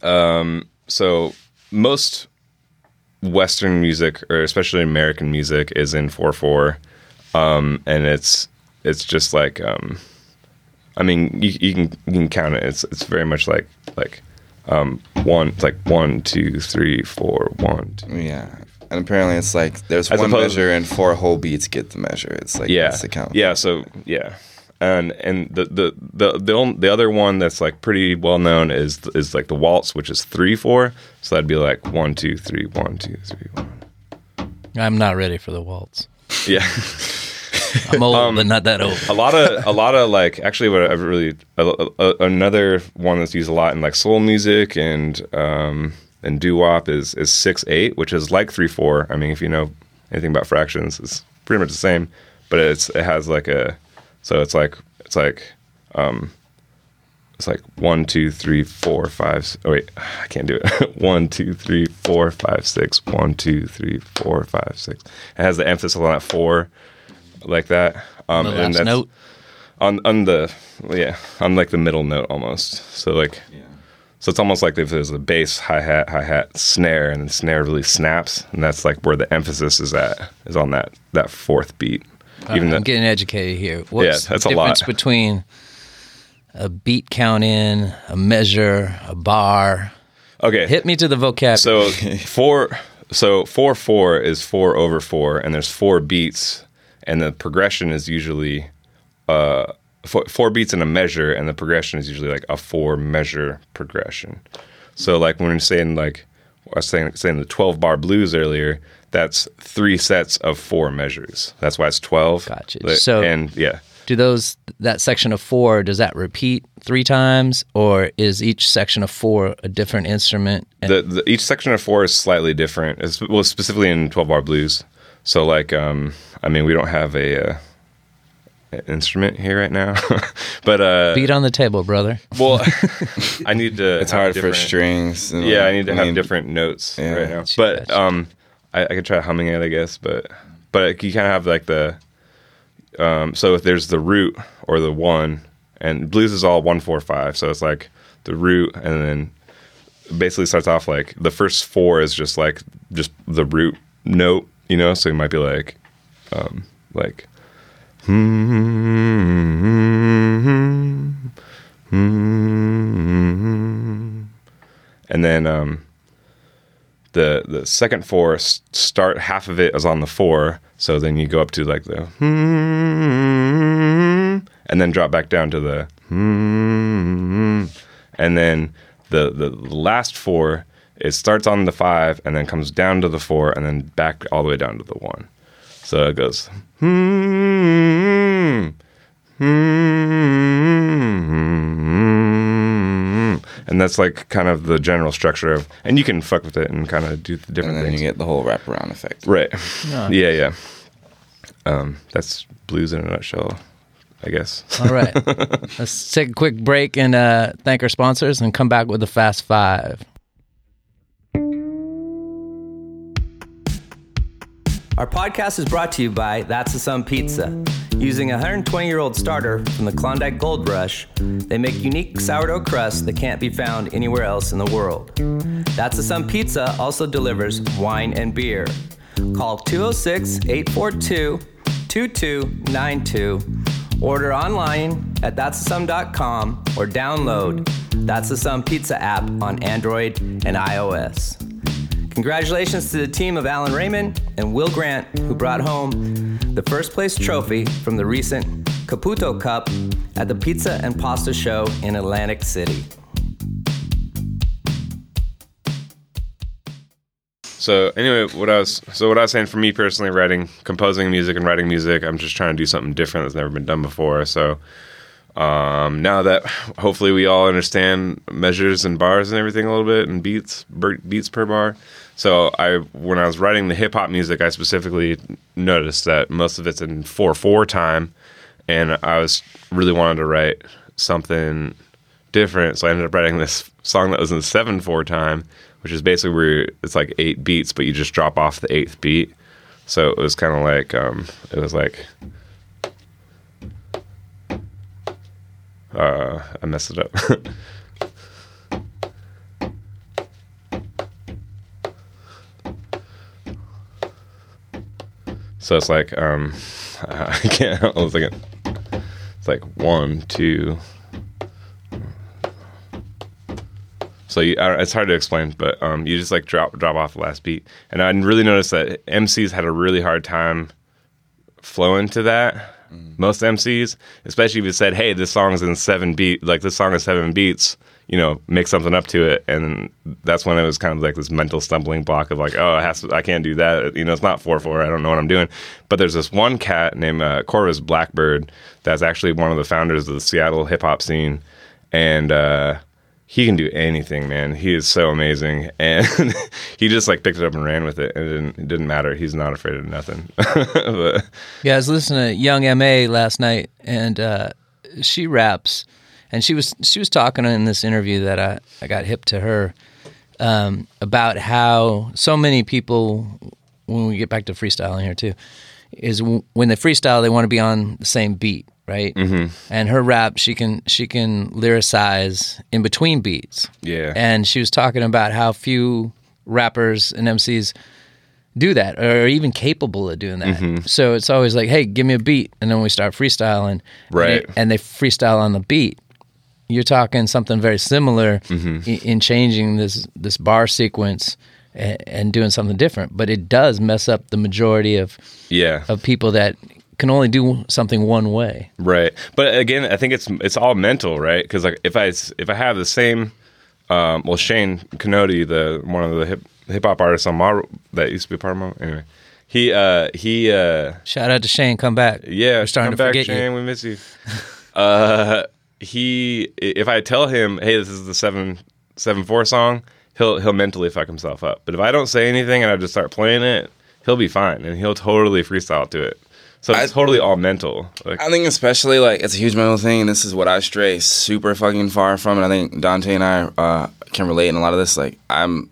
Um, so most Western music, or especially American music, is in four four, um, and it's it's just like um, I mean you, you can you can count it. It's it's very much like like um, one it's like one two three four one two. Yeah. And apparently it's like there's As one opposed- measure and four whole beats get the measure. It's like yeah that's the count. yeah so yeah and and the the the the, on- the other one that's like pretty well known is is like the waltz which is three four so that'd be like one two three one two three one I'm not ready for the waltz. yeah *laughs* I'm old, Um, but not that old. a lot of a lot of like actually what I've really a, a, another one that's used a lot in like soul music and um and doo wop is is six eight which is like three four. I mean if you know anything about fractions it's pretty much the same but it's it has like a so it's like it's like um it's like one two three four five oh wait *sighs* I can't do it. *laughs* One two three four five six one two three four five six. It has the emphasis on that four like that um The last note. on on the yeah on like the middle note almost. So like so it's almost like if there's a bass hi hat hi hat snare and the snare really snaps and that's like where the emphasis is at is on that that fourth beat even I'm the, getting educated here. What's that's the a lot. difference between a beat count in, a measure, a bar? okay Hit me to the vocabulary. so *laughs* four so four four is four over four and there's four beats and the progression is usually uh four, four beats in a measure and the progression is usually like a four measure progression so like when you're saying like I was saying saying the 12 bar blues earlier that's three sets of four measures that's why it's 12 Gotcha. Like, So- and yeah do those that section of four does that repeat three times, or is each section of four a different instrument? And the, the each section of four is slightly different. It's, well, specifically in twelve bar blues. So like, um, I mean, we don't have a, uh, an instrument here right now, *laughs* but uh, beat on the table, brother. well, *laughs* I need to. It's hard for strings. and, Yeah, like, I need to have mean, different notes Yeah. right now. But um, I, I could try humming it, I guess. But but you kind of have like the um. So if there's the root or the one, and blues is all one four five. So it's like the root, and then basically starts off like the first four is just like just the root note, you know. So it might be like um like. And then um, the the second four start half of it is on the four, so then you go up to like the and then drop back down to the and then the the last four it starts on the five and then comes down to the four and then back all the way down to the one. So it goes and that's like kind of the general structure of and you can fuck with it and kind of do the different And then you get the whole wraparound effect. Right. Yeah, yeah. Um, that's blues in a nutshell, I guess. All right, let's take a quick break and uh, thank our sponsors, and come back with the fast five. Our podcast is brought to you by That's a Some Pizza. Using a 120 year old starter from the Klondike Gold Rush, they make unique sourdough crusts that can't be found anywhere else in the world. That's a Some Pizza also delivers wine and beer. Call 206 842 2292. Order online at that'sasum.com or download That's the Some Pizza app on Android and iOS. Congratulations to the team of Alan Raymond and Will Grant, who brought home the first place trophy from the recent Caputo Cup at the Pizza and Pasta Show in Atlantic City. So anyway, what I was so what I was saying for me personally, writing, composing music, and writing music, I'm just trying to do something different that's never been done before. So um, now that hopefully we all understand measures and bars and everything a little bit and beats beats per bar. So I when I was writing the hip hop music, I specifically noticed that most of it's in four four time, and I was really wanted to write something different. So I ended up writing this song that was in seven four time, which is basically where it's like eight beats, but you just drop off the eighth beat. So it was kind of like um, it was like uh, I messed it up. *laughs* So it's like um, *laughs* I can't. I was thinking. It's like one, two. So you, it's hard to explain, but um, you just like drop drop off the last beat, and I really noticed that MCs had a really hard time flowing to that. Most MCs, especially if you said, "Hey, this song's in seven beat, like this song is seven beats," you know, make something up to it, and that's when it was kind of like this mental stumbling block of like, "Oh, has to, I can't do that." You know, it's not four four. I don't know what I'm doing. But there's this one cat named uh, Corvus Blackbird that's actually one of the founders of the Seattle hip hop scene, and uh, he can do anything, man. He is so amazing, *laughs* and he just like picked it up and ran with it, and it didn't, it didn't matter. He's not afraid of nothing. *laughs* but, Yeah, I was listening to Young M.A last night, and uh, she raps, and she was she was talking in this interview that I I got hip to her um, about how so many people when we get back to freestyling here too is w- when they freestyle they want to be on the same beat right mm-hmm. and her rap she can she can lyricize in between beats Yeah. and she was talking about how few rappers and MCs do that or are even capable of doing that. Mm-hmm. So it's always like, hey, give me a beat, and then we start freestyling, Right. And, and they freestyle on the beat. You're talking something very similar Mm-hmm. in, in changing this this bar sequence and, and doing something different, but it does mess up the majority of yeah. of people that can only do something one way. Right, but again, I think it's it's all mental, right? Because like if I if I have the same, um, well, Shane Canody, the one of the hip hip hop artists on my that used to be part of my anyway, he uh he uh Shout out to Shane, come back. yeah, we're starting come to back, forget Shane, you. we miss you. *laughs* uh, he if I tell him, hey, this is the seven seven four song, he'll he'll mentally fuck himself up. But if I don't say anything and I just start playing it, he'll be fine and he'll totally freestyle to it. So it's I- totally all mental. Like, I think especially like it's a huge mental thing, and this is what I stray super fucking far from. And I think Dante and I uh, can relate in a lot of this. Like I'm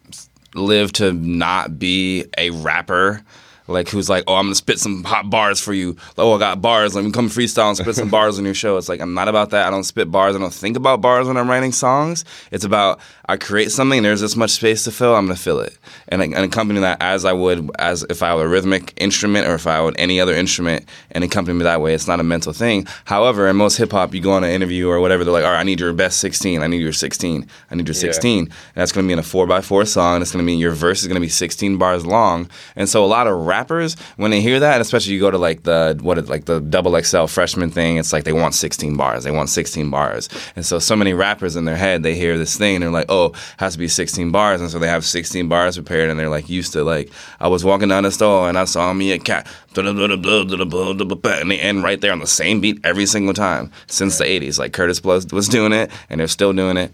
live to not be a rapper. Like who's like, oh, I'm gonna spit some hot bars for you. Oh, I got bars. Let me come freestyle and spit some *laughs* bars on your show. It's like I'm not about that. I don't spit bars. I don't think about bars when I'm writing songs. It's about I create something. and There's this much space to fill. I'm gonna fill it, and, and accompany that as I would as if I were a rhythmic instrument or if I would any other instrument, and accompany me that way. It's not a mental thing. However, in most hip hop, you go on an interview or whatever. They're like, all right, I need your best 16. I need your 16. I need your 16. And that's gonna be in a four by four song. It's gonna mean your verse is gonna be 16 bars long. And so a lot of rappers, when they hear that, especially you go to like the what is like the double XL freshman thing, it's like they want 16 bars. They want 16 bars. And so so many rappers in their head, they hear this thing and they're like, oh, has to be 16 bars. And so they have 16 bars prepared and they're like used to like I was walking down the store and I saw me a cat. And they end right there on the same beat every single time since the 80s. Like Kurtis Blow was doing it and they're still doing it.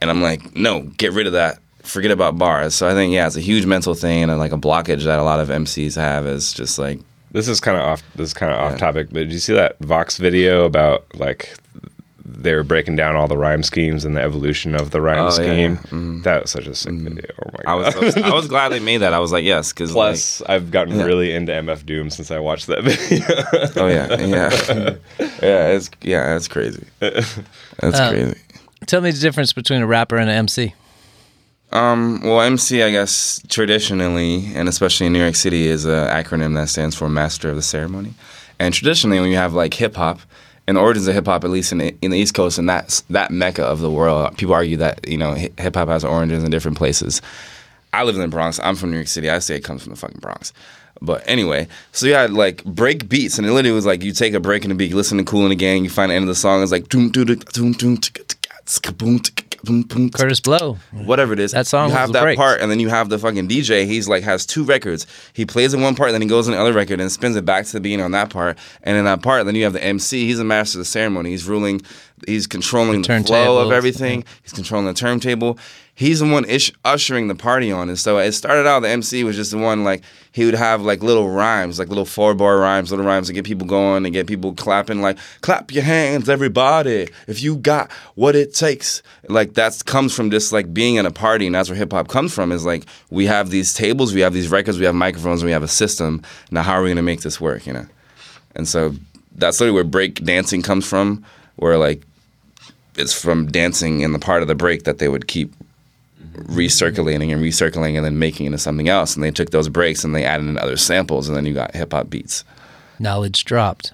And I'm like, no, get rid of that. Forget about bars. So I think, yeah, it's a huge mental thing and like a blockage that a lot of MCs have is just like, This is kind of off. This is kind of off topic, but did you see that Vox video about like they were breaking down all the rhyme schemes and the evolution of the rhyme Oh, scheme? yeah. Mhm. That was such a sick video. Oh my I god! was, I was *laughs* glad they made that. I was like, yes, because Plus, I've gotten Yeah. really into MF Doom since I watched that *laughs* video. oh yeah, yeah, *laughs* yeah, it's yeah, it's crazy. That's Um, crazy. Tell me the difference between a rapper and an MC. Um, well, MC, I guess traditionally, and especially in New York City, is an acronym that stands for Master of the Ceremony. And traditionally, when you have like hip hop, and origins of hip hop, at least in the, in the East Coast, and that that mecca of the world, people argue that you know hip hop has origins in different places. I live in the Bronx. I'm from New York City. I say it comes from the fucking Bronx. But anyway, so you had like break beats, and it literally was like you take a break in the beat, you listen to Kool and the Gang, you find the end of the song, it's like doom doom doom doom doom Kurtis Blow. whatever it is. That song You have that breaks. part, and then you have the fucking DJ. He's like has two records. He plays in one part, then he goes in the other record and spins it back to the beginning on that part. And in that part, then you have the MC. He's a master of the ceremony. He's ruling. He's controlling The the, flow of everything. He's controlling the turntable. He's the one ish- ushering the party on. And so it started out. The MC was just the one like he would have like little rhymes, like little four bar rhymes, little rhymes to get people going and get people clapping. Like clap your hands, everybody, if you got what it takes. Like that comes from just like being in a party, and that's where hip hop comes from. Is like we have these tables, we have these records, we have microphones, we have a system. Now how are we gonna make this work? You know, and so that's literally where break dancing comes from, where like it's from dancing in the part of the break that they would keep recirculating and recirculating and then making into something else. And they took those breaks and they added in other samples, and then you got hip hop beats. Knowledge dropped.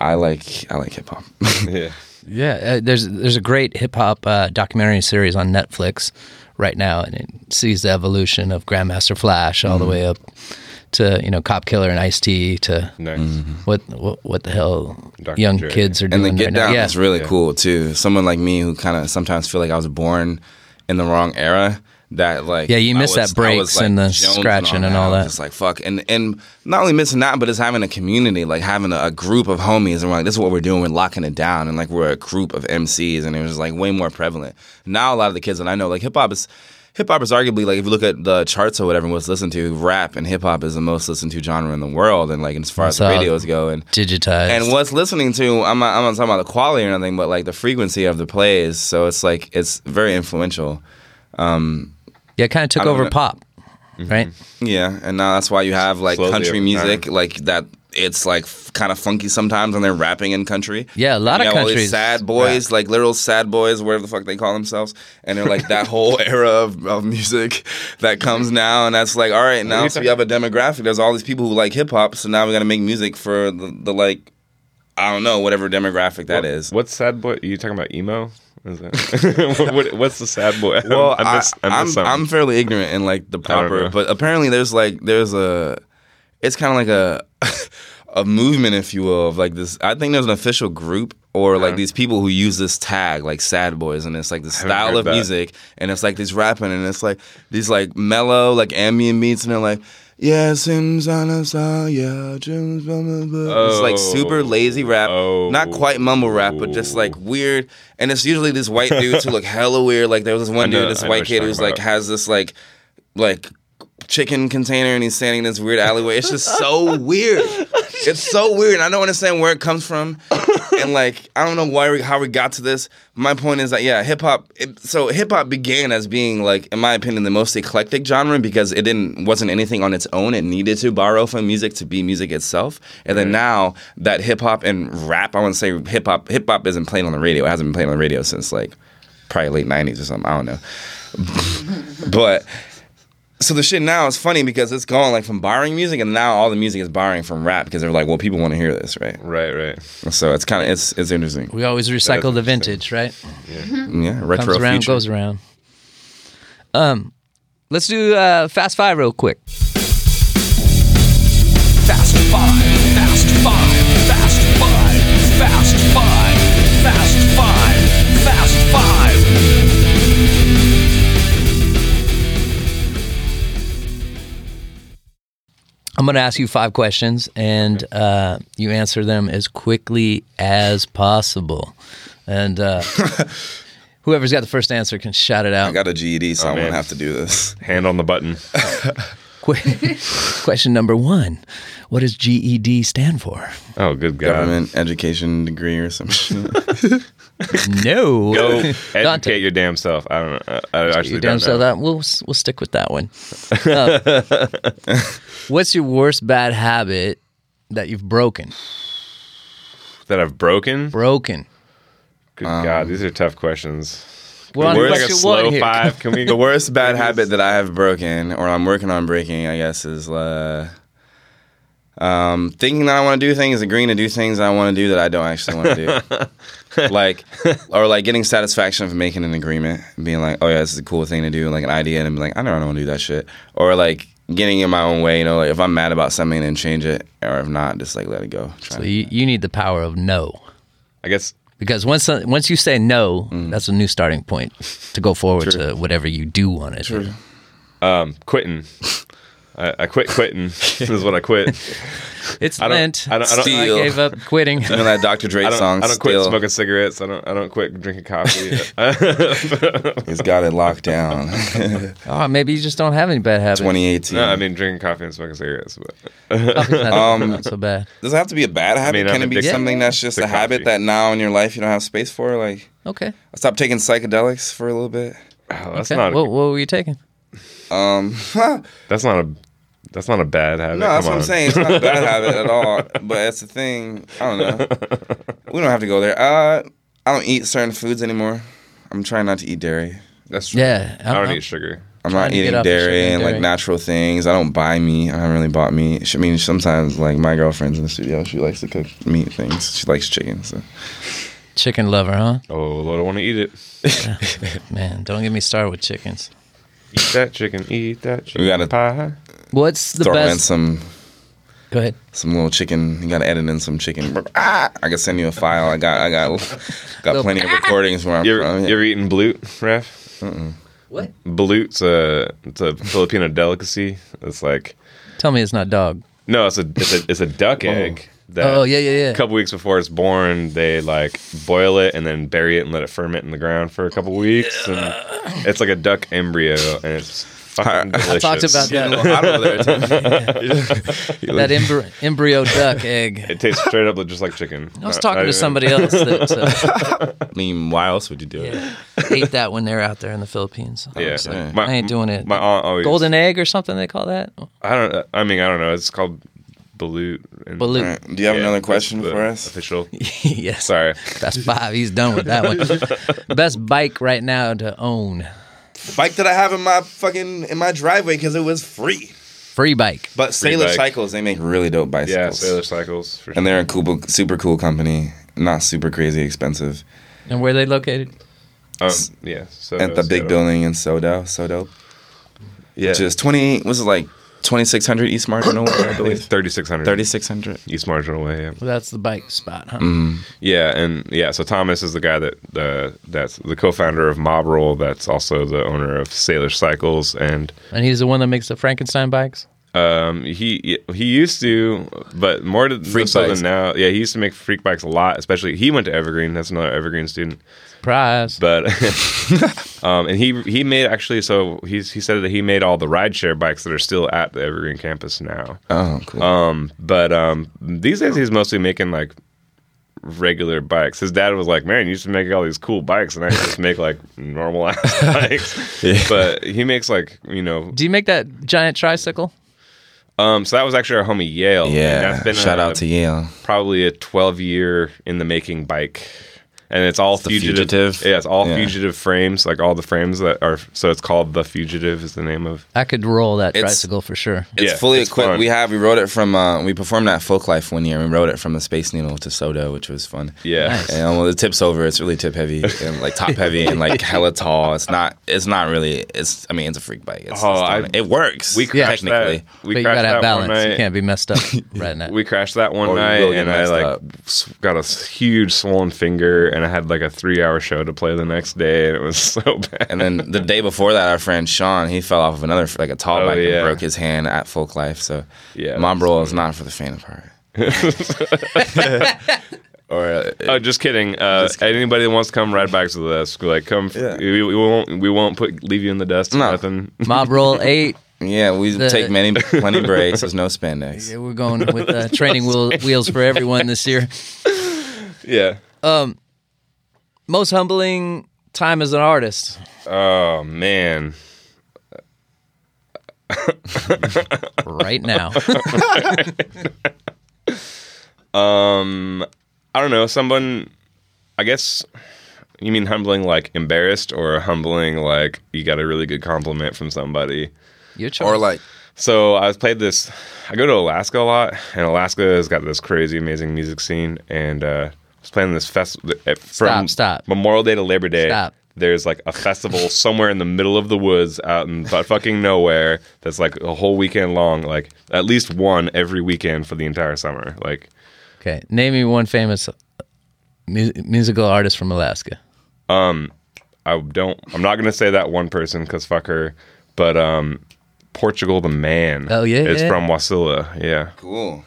I like I like hip hop. *laughs* Yeah. Yeah, uh, there's there's a great hip hop uh, documentary series on Netflix right now, and it sees the evolution of Grandmaster Flash all the way up to you know Cop Killer and Ice T to Nice. Mm-hmm. what, what what the hell Dr. young Dre. kids are doing and the Get right now. Down Yeah, is really Yeah. cool too. Someone like me who kind of sometimes feel like I was born in the wrong era. That like Yeah, you miss that was- I breaks like, and the jonesing scratching and I all was that. Just like fuck, and and not only missing that, but it's having a community, like having a, a group of homies, and we're like, this is what we're doing. We're locking it down, and like we're a group of MCs, and it was like way more prevalent. Now a lot of the kids that I know, like hip hop is. Hip hop is arguably like if you look at the charts or whatever, what's listened to, rap and hip hop is the most listened to genre in the world, and like as far as So- radios go, and digitized. and what's listening to, I'm not, I'm not talking about the quality or anything, but like the frequency of the plays. So it's like it's very influential. Um, yeah, it kind of took over know. pop, right? Yeah, and now that's why you have like Slowly country music, time. like that. It's like f- kind of funky sometimes when they're rapping in country. Yeah, a lot You of have all these countries sad boys, like literal sad boys, whatever the fuck they call themselves, and they're like that *laughs* whole era of, of music that comes now, and that's like, all right, now so we have a demographic. There's all these people who like hip hop, so now we got to make music for the, the like, I don't know, whatever demographic that What- is. What's sad boy? Are you talking about emo? Is that, *laughs* what, what, what's the sad boy? Well, *laughs* I miss, I, am miss I'm. I'm fairly ignorant in like the proper, but apparently there's like there's a, it's kind of like a, *laughs* a movement, if you will, of like this. I think there's an official group or like these people who use this tag like sad boys, and it's like the style of that. music, and it's like this rapping, and it's like these like mellow like ambient beats, and they're like. Yeah, Sims on a song, yeah, Jim's blah, blah, blah. It's like super oh. lazy rap, Oh. not quite mumble rap, but just like weird. And it's usually these white dudes who look *laughs* hella weird. Like there was this one know- dude, this I know white what you're kid who's like about. has this like like chicken container and he's standing in this weird alleyway. It's just so weird. It's so weird. I don't understand where it comes from, and like I don't know why we, how we got to this. My point is that yeah, hip hop. So hip hop began as being like, in my opinion, the most eclectic genre because it didn't wasn't anything on its own. It needed to borrow from music to be music itself. And then mm-hmm. now that hip hop and rap, I want to say hip hop. Hip hop isn't played on the radio. It hasn't been played on the radio since like probably late '90s or something. I don't know, *laughs* but so the shit now is funny because it's gone like from borrowing music and now all the music is borrowing from rap because they're like, well, people want to hear this, right? right, right. So it's kind of it's it's interesting. We always recycle the vintage, right? Yeah, retro Comes around, future. goes around. Um, let's do uh, fast five real quick. I'm going to ask you five questions, and uh, you answer them as quickly as possible. And uh, *laughs* whoever's got the first answer can shout it out. I got a GED, so I man. won't have to do this. Hand on the button. *laughs* Qu- *laughs* question number one: What does GED stand for? Oh, good God. Government education degree or some shit. *laughs* No. Go Dante. educate your damn self. I don't know. I I actually You damn don't so know. that we'll we'll stick with that one. Uh, *laughs* what's your worst bad habit that you've broken? that I've broken. Broken. Good Um, God, these are tough questions. We're on We're like a question slow one here. five. Can we *laughs* the worst bad habit that I have broken or I'm working on breaking, I guess, is uh, um, thinking that I want to do things, agreeing to do things I want to do that I don't actually want to do. *laughs* like, or like getting satisfaction of making an agreement, being like, oh yeah, this is a cool thing to do, like an idea, and I'm like, I don't want to do that shit. Or like getting in my own way, you know, like if I'm mad about something, then change it, or if not, just like let it go. So you, you need the power of no. I guess Because once once you say no, Mm. that's a new starting point to go forward to whatever you do want to do. um, quitting. I, I quit quitting. *laughs* *laughs* this is what I quit. It's I don't- Lent. I don't- I don't- I Steal. gave up quitting. you know that Dr. Dre I don't, song? I don't quit Still, smoking cigarettes. I don't. I don't quit drinking coffee. He's got it locked down. *laughs* oh, maybe you just don't have any bad habits. 2018. no, I mean drinking coffee and smoking cigarettes. But not, Um, not so bad. Does it have to be a bad habit? mean, Can I'm it be something that's just to a habit that now in your life you don't have space for? Like, Okay. I stopped taking psychedelics for a little bit. oh, that's okay. not. what, what were you taking? Um, That's not a. That's not a bad habit. No, that's Come what I'm on. saying. It's not a bad habit at all, *laughs* but it's a thing. I don't know. We don't have to go there. Uh, I don't eat certain foods anymore. I'm trying not to eat dairy. That's true. Yeah, I don't I'm- eat sugar. I'm Trying not to get eating off the sugar dairy and and like dairy. natural things. I don't buy meat. I haven't really bought meat. I mean, sometimes like my girlfriend's in the studio. She likes to cook meat things. She likes chicken. So chicken lover, huh? Oh, Lord, I want to eat it. *laughs* Man, don't get me started with chickens. Eat that chicken. Eat that chicken. We gotta- pie. What's the throw in best? some Go ahead. some little chicken. You gotta edit in some chicken. Ah, I can send you a file. I got I got got plenty of *laughs* recordings where I'm You ever, from. you ever eaten balut, Ref? What? Balut's a it's a Filipino delicacy. It's like Tell me it's not dog. no, it's a it's a it's a duck egg. That Oh yeah, yeah, yeah. A couple weeks before it's born, they like boil it and then bury it and let it ferment in the ground for a couple weeks, and it's like a duck embryo, and it's fucking delicious. I talked about Getting a that. little hot over there, *laughs* that embry- embryo duck egg. It tastes straight up just like chicken. I was talking to somebody else that uh, I *laughs* mean, why else would you do it? yeah, ate that when they're out there in the Philippines. I Yeah, was Yeah. My- I ain't doing it. My aunt always Golden egg or something they call that. I don't. I mean, I don't know. It's called balut. and- Balut. All right. Do you have Yeah, another question for us? Official. *laughs* yes. Sorry. Best five. He's done with that one. Best bike right now to own. Bike that I have in my fucking in my driveway because it was free. Free bike. But Sailor bike. Cycles, they make really dope Yeah, bicycles. Sailor Cycles. For and they're a cool, super cool company. Not super crazy expensive. And where they located? Um, yeah. So At the big so- building in Sodo, Sodo, Yeah. which is twenty. Was it like twenty six hundred East Marginal? Way, I I believe *coughs* 3600. thirty six hundred. East Marginal Way. Yeah. Well, that's the bike spot, huh? Mm-hmm. Yeah, and yeah, so Thomas is the guy that uh, that's the co-founder of Mob Roll. That's also the owner of Sailor Cycles, and And he's the one that makes the Frankenstein bikes. Um, he he used to, but more to Freak so than now. Yeah, he used to make freak bikes a lot. Especially he went to Evergreen. That's another Evergreen student. Surprise. But *laughs* um, and he he made actually. So he's he said that he made all the rideshare bikes that are still at the Evergreen campus now. Oh, cool. Um, but um, these days he's mostly making like regular bikes. His dad was like, "Man, you used to make all these cool bikes, and I just make like normal ass *laughs* bikes." *laughs* But he makes like you know. Do you make that giant tricycle? Um, so that was actually our homie Yale. yeah. that's been Shout a- out to Yale. probably a twelve year in the making bike. And it's all the fugitive. Fugitive? Yeah, it's all Yeah. fugitive frames, like all the frames that are. So it's called the Fugitive is the name of. I could roll that It's- tricycle for sure. It's Yeah, fully it's equipped. fun. We have we rode it from uh, we performed at Folk Life one year. We rode it from the Space Needle to Sodo, which was fun. Yeah. Nice. And um, the tips over, it's really tip heavy and like top heavy and like *laughs* hella tall. It's not. It's not really. It's. I mean, it's a freak bike. It's, Oh, it's I- it works. We crashed technically. that. We but you crashed gotta have that one balance. You night. can't be messed up *laughs* right now. We crashed that one Or you night, and I like up. got a huge swollen finger, and I had like a three-hour show to play the next day, and it was *laughs* so bad. And then the day before that, our friend Sean, he fell off of another like a tall Oh, bike yeah. and broke his hand at Folk Life. So Yeah, Mob Roll is not for the faint of heart. *laughs* *laughs* or uh, oh, just kidding. Uh, Anybody that wants to come ride bikes with us, like come. f- Yeah. We, we won't. We won't put leave you in the dust. or No. Nothing. Mob roll eight. yeah, we The- take many plenty breaks. There's no spandex. Yeah, we're going with uh, training wheel, wheels for everyone this year. Yeah. Most humbling time as an artist. Oh man. Right now. *laughs* Um, I don't know. Someone. I guess. You mean humbling like embarrassed, or humbling like you got a really good compliment from somebody? Your choice. Or like So I was played this. I go to Alaska a lot, and Alaska has got this crazy, amazing music scene. And uh, I was playing this festival from Stop, stop. Memorial Day to Labor Day. Stop. There's like a festival *laughs* somewhere in the middle of the woods, out in but fucking nowhere. That's like a whole weekend long, like at least one every weekend for the entire summer. Like okay, name me one famous mu- musical artist from Alaska. Um, I don't. I'm not gonna say that one person because fuck her. But um, Portugal the man. Oh, yeah, is yeah. from Wasilla. Yeah. cool.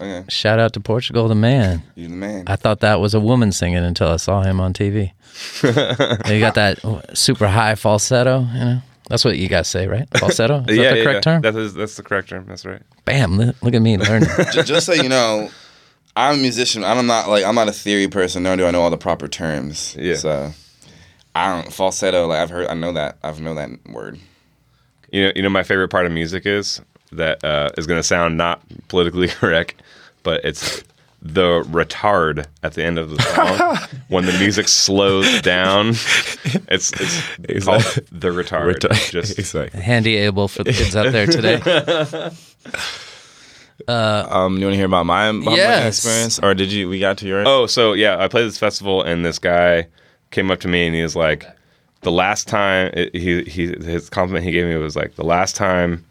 Okay, Shout out to Portugal the man. you the man. I thought that was a woman singing until I saw him on TV. he *laughs* got that super high falsetto, you know? That's what you guys say, right? Falsetto? Is that yeah, the yeah, correct yeah. term? That is, that's the correct term. That's right. Bam, li- look at me learning. *laughs* just, just so you know, I'm a musician. I'm not like I'm not a theory person. Nor do I know all the proper terms. Yeah. So I don't falsetto. Like I've heard. I know that. I've know that word. You know, you know, my favorite part of music is that uh, is going to sound not politically *laughs* correct, but it's the retard at the end of the song *laughs* when the music slows down. It's it's called the retard. Just exactly. Handy able for the kids out there today. *laughs* Um, you want to hear about my, my Yes. experience, or did you? We got to yours. Oh, so yeah, I played this festival, and this guy came up to me, and he was like, "The last time it, he he his compliment he gave me was like the last time."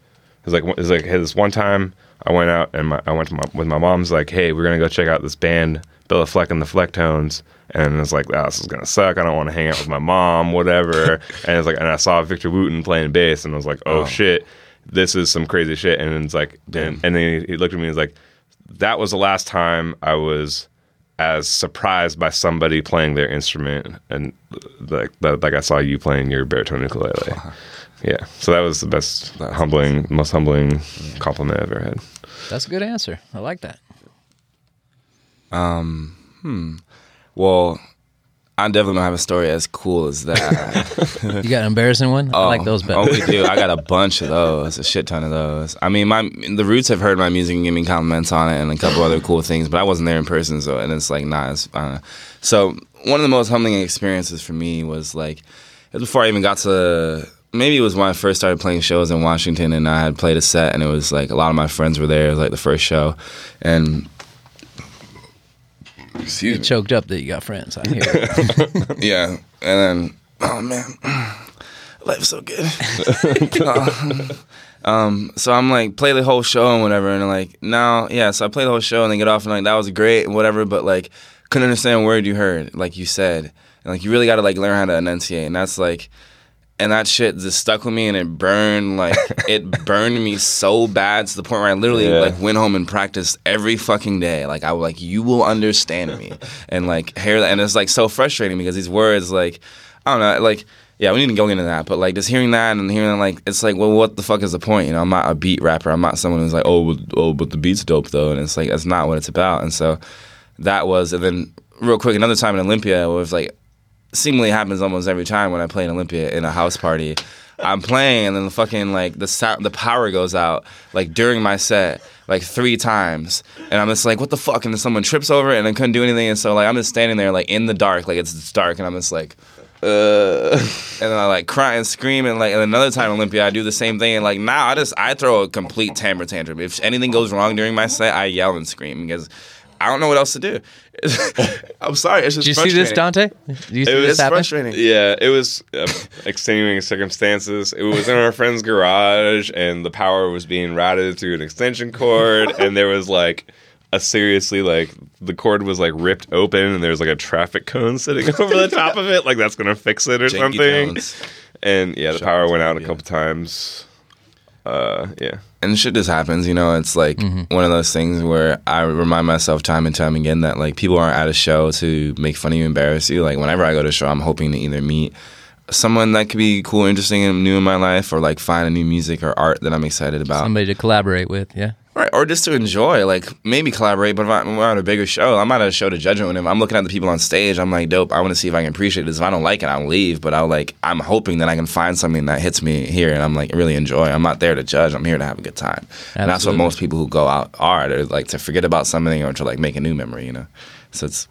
It was like it was like hey, this one time I went out and my, I went to my, with my mom's like, "Hey, we're gonna go check out this band, Béla Fleck and the Flecktones." And it's like, oh, this is gonna suck. I don't want to hang out with my mom, whatever. *laughs* and it's like, and I saw Victor Wooten playing bass, and I was like, oh, oh. shit, this is some crazy shit. And it's like, and, and then he, he looked at me and was like, that was the last time I was as surprised by somebody playing their instrument and like like like I saw you playing your baritone ukulele. Yeah, so that was the best humbling, most humbling compliment I've ever had. That's a good answer. I like that. Um, Well, I definitely don't have a story as cool as that. *laughs* You got an embarrassing one? I like those better. Oh, we do. I got a bunch of those, a shit ton of those. I mean, my the Roots have heard my music and give me compliments on it and a couple other cool things, but I wasn't there in person, so and it's like nah. It's, I don't know. So one of the most humbling experiences for me was like it was before I even got to. Maybe it was when I first started playing shows in Washington, and I had played a set, and it was like a lot of my friends were there. It was like the first show, and excuse me. Choked up that you got friends. I hear it. *laughs* Yeah, and then oh man, life's so good. *laughs* Um, so I'm like play the whole show and whatever, and like now, yeah. So I play the whole show and then get off and like that was great and whatever, but like couldn't understand a word you heard, like you said, and like you really got to like learn how to enunciate, and that's like. And that shit just stuck with me, and it burned like *laughs* it burned me so bad to the point where I literally Yeah. like went home and practiced every fucking day. Like I was like, you will understand me, *laughs* and like hear that, and it's like so frustrating because these words, like I don't know, like yeah, we need to go into that, but like just hearing that and hearing like it's like, well, what the fuck is the point? You know, I'm not a beat rapper. I'm not someone who's like, oh, but, oh, but the beat's dope though, and it's like that's not what it's about. And so that was, and then real quick, another time in Olympia it was like seemingly happens almost every time when I play in Olympia in a house party. I'm playing and then the fucking like the sound, the power goes out like during my set like three times. And I'm just like what the fuck? And then someone trips over it and I couldn't do anything. And so like I'm just standing there like in the dark like it's, it's dark and I'm just like uh. And then I like cry and scream and like and another time Olympia I do the same thing. And like now I just I throw a complete temper tantrum. If anything goes wrong during my set I yell and scream because I don't know what else to do. *laughs* I'm sorry. It's just Did you see this. Dante? Did you see It was happen? frustrating. Yeah, it was uh, *laughs* extenuating circumstances. It was in our friend's garage, and the power was being routed through an extension cord, *laughs* and there was like a seriously like the cord was like ripped open, and there was like a traffic cone sitting over the top of it, like that's gonna fix it or Janky something. cones. And yeah, the Shout power went out a Olympia. couple times. Uh, yeah. And shit just happens, you know. It's like mm-hmm. one of those things where I remind myself time and time again that like people aren't at a show to make fun of you, embarrass you. Like whenever I go to a show, I'm hoping to either meet someone that could be cool, interesting, and new in my life, or like find a new music or art that I'm excited about. Somebody to collaborate with, yeah. Right, or just to enjoy, like maybe collaborate. But if I'm at a bigger show, I'm not at a show to judge it. If I'm looking at the people on stage, I'm like, dope. I want to see if I can appreciate this. If I don't like it, I'll leave. But I'll like, I'm hoping that I can find something that hits me here, and I'm like really enjoy. I'm not there to judge. I'm here to have a good time. And that's what most people who go out are. They're like to forget about something or to like make a new memory. You know, so it's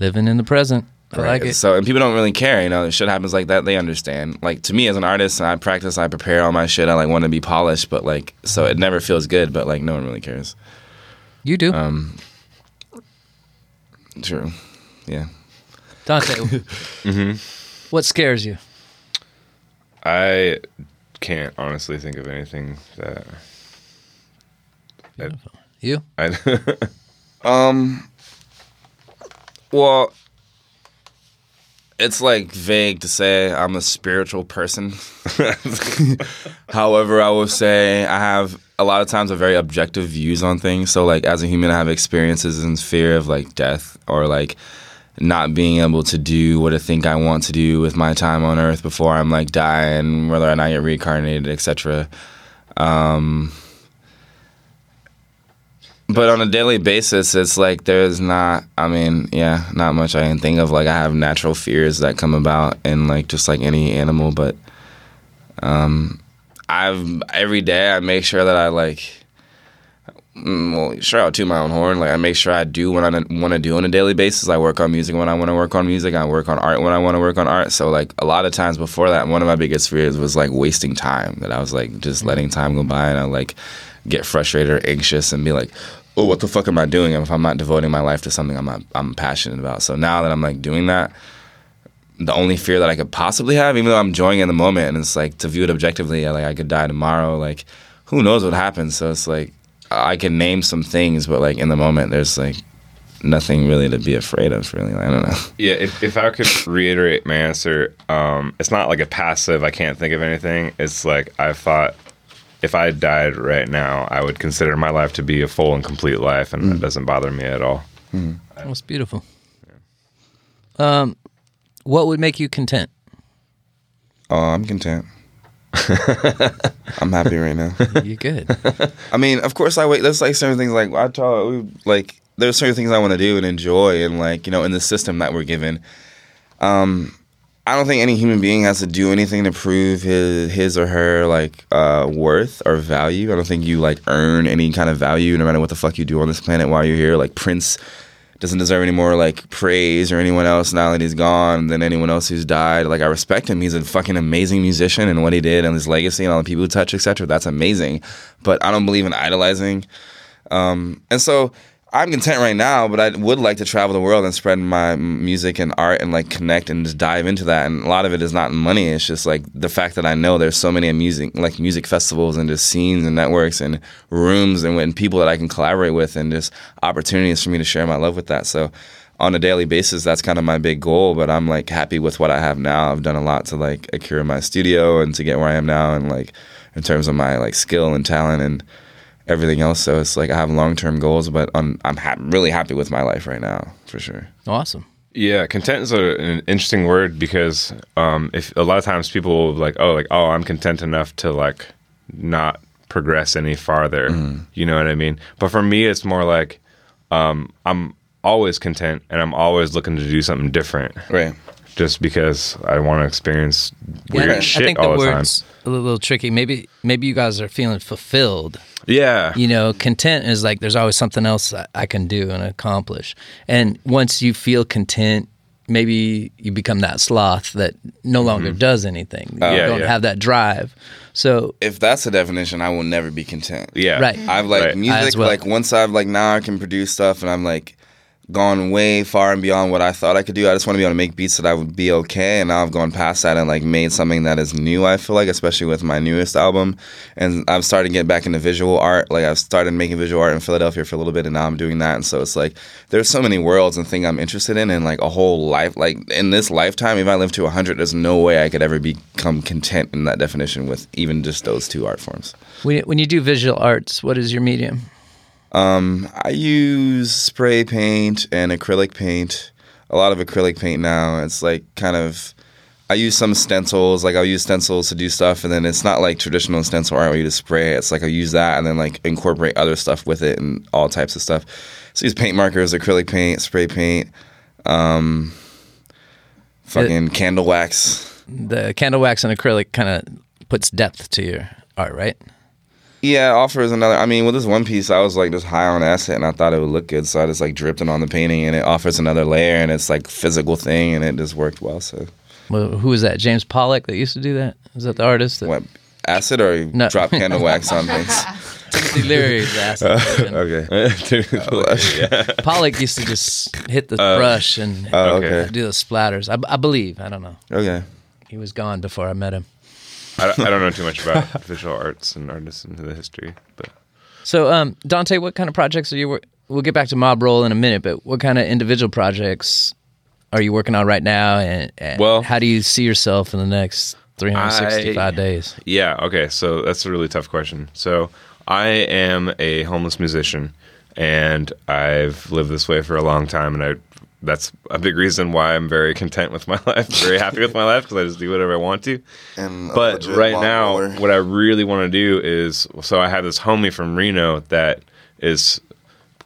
Living in the present. I like it. So and people don't really care, you know. If shit happens like that, they understand. Like to me as an artist, I practice, I prepare all my shit. I like want to be polished, but like so it never feels good. But like no one really cares. You do. Um, true. Yeah. Dante, *laughs* Mm-hmm. what scares you? I can't honestly think of anything that You? *laughs* I. Um. Well, it's like vague to say I'm a spiritual person. *laughs* However, I will say I have a lot of times a very objective views on things. So, like as a human, I have experiences and fear of like death or like not being able to do what I think I want to do with my time on Earth before I'm like dying, whether or not I get reincarnated, etc. Um, but on a daily basis, it's like there's not. I mean, yeah, not much I can think of. Like I have natural fears that come about, and like just like any animal. But um, I've every day I make sure that I like mm, well, sure, I'll toot my own horn. Like I make sure I do what I want to do on a daily basis. I work on music when I want to work on music. I work on art when I want to work on art. So like a lot of times before that, one of my biggest fears was like wasting time. That I was like just letting time go by, and I like get frustrated or anxious and be like, oh, what the fuck am I doing if I'm not devoting my life to something I'm I'm passionate about? So now that I'm like doing that, the only fear that I could possibly have, even though I'm enjoying in the moment, and it's like to view it objectively, like I could die tomorrow, like who knows what happens. So it's like I can name some things, but like in the moment, there's like nothing really to be afraid of. Really, I don't know. Yeah, if, if I could reiterate my answer, um, it's not like a passive. I can't think of anything. It's like I thought if I died right now, I would consider my life to be a full and complete life, and that doesn't bother me at all. That's beautiful. Um, what would make you content? Oh, I'm content. I'm happy right now. *laughs* You're good? I mean, of course, I wait. There's like certain things like I tell like there's certain things I want to do and enjoy, and like you know, in the system that we're given. Um, I don't think any human being has to do anything to prove his his or her like uh, worth or value. I don't think you like earn any kind of value no matter what the fuck you do on this planet while you're here. Like Prince doesn't deserve any more like praise or anyone else now that he's gone than anyone else who's died. Like I respect him. He's a fucking amazing musician and what he did and his legacy and all the people who touch, etc. That's amazing. But I don't believe in idolizing. Um, and so I'm content right now, but I would like to travel the world and spread my music and art and like connect and just dive into that. And a lot of it is not money. It's just like the fact that I know there's so many music like music festivals and just scenes and networks and rooms and, and people that I can collaborate with and just opportunities for me to share my love with that. So on a daily basis, that's kind of my big goal. But I'm like happy with what I have now. I've done a lot to like accrue my studio and to get where I am now, and like in terms of my like skill and talent and everything else. So it's like I have long term goals, but I'm I'm ha- really happy with my life right now for sure. awesome. Yeah, content is a, an interesting word because um, if a lot of times people will be like, oh, like oh, I'm content enough to like not progress any farther. You know what I mean? But for me, it's more like um, I'm always content and I'm always looking to do something different, Right. Just because I want to experience Yeah, weird I- shit I think all the the time. word's a little, little tricky. Maybe maybe you guys are feeling fulfilled. Yeah, You know, content is like there's always something else I, I can do and accomplish. And once you feel content, maybe you become that sloth that no longer does anything. you Mm-hmm. Yeah, don't yeah. have that drive. So If that's the definition, I will never be content. yeah, Right. I've like Right. Music. as well. Like once I've like now I can produce stuff, and I'm like gone way far and beyond what I thought I could do. I just want to be able to make beats that I would be okay, and now I've gone past that and like made something that is new. I feel like, especially with my newest album, and I've started getting back into visual art. Like I've started making visual art in Philadelphia for a little bit, and now I'm doing that. And so it's like there's so many worlds and things I'm interested in, and like a whole life. Like in this lifetime, if I live to 100, there's no way I could ever become content in that definition with even just those two art forms. when you do visual arts, what is your medium? Um, I use spray paint and acrylic paint. A lot of acrylic paint now. It's like kind of. I use some stencils. Like I'll use stencils to do stuff, and then it's not like traditional stencil art where you just spray it. It's like I use that and then like incorporate other stuff with it and all types of stuff. So I use paint markers, acrylic paint, spray paint, um, fucking candle wax. The candle wax and acrylic kind of puts depth to your art, right? Yeah, offers another. I mean, with this one piece, I was like just high on acid, and I thought it would look good, so I just like dripped it on the painting, and it offers another layer, and it's like physical thing, and it just worked well. So, Well, who was that? James Pollock that used to do that? Is that the artist? That, what acid or you No. drop candle wax on things? *laughs* Timothy Leary's acid. Uh, *laughs* okay. *laughs* Oh, Pollock used to just hit the oh. brush and Oh, Okay. okay. do the splatters. I, I believe. I don't know. Okay. He was gone before I met him. I, don't- I don't know too much about *laughs* visual arts and artists and the history, but So, um, Dante, what kind of projects are you? Wor- we'll get back to Mob Roll in a minute, but what kind of individual projects are you working on right now? And, and Well- how do you see yourself in the next 365 I- days? Yeah, okay. So that's a really tough question. So I am a homeless musician and I've lived this way for a long time and I that's a big reason why I'm very content with my *laughs* life, very happy with my life because I just do whatever I want to. And But right now, roller. what I really want to do is so I have this homie from Reno that is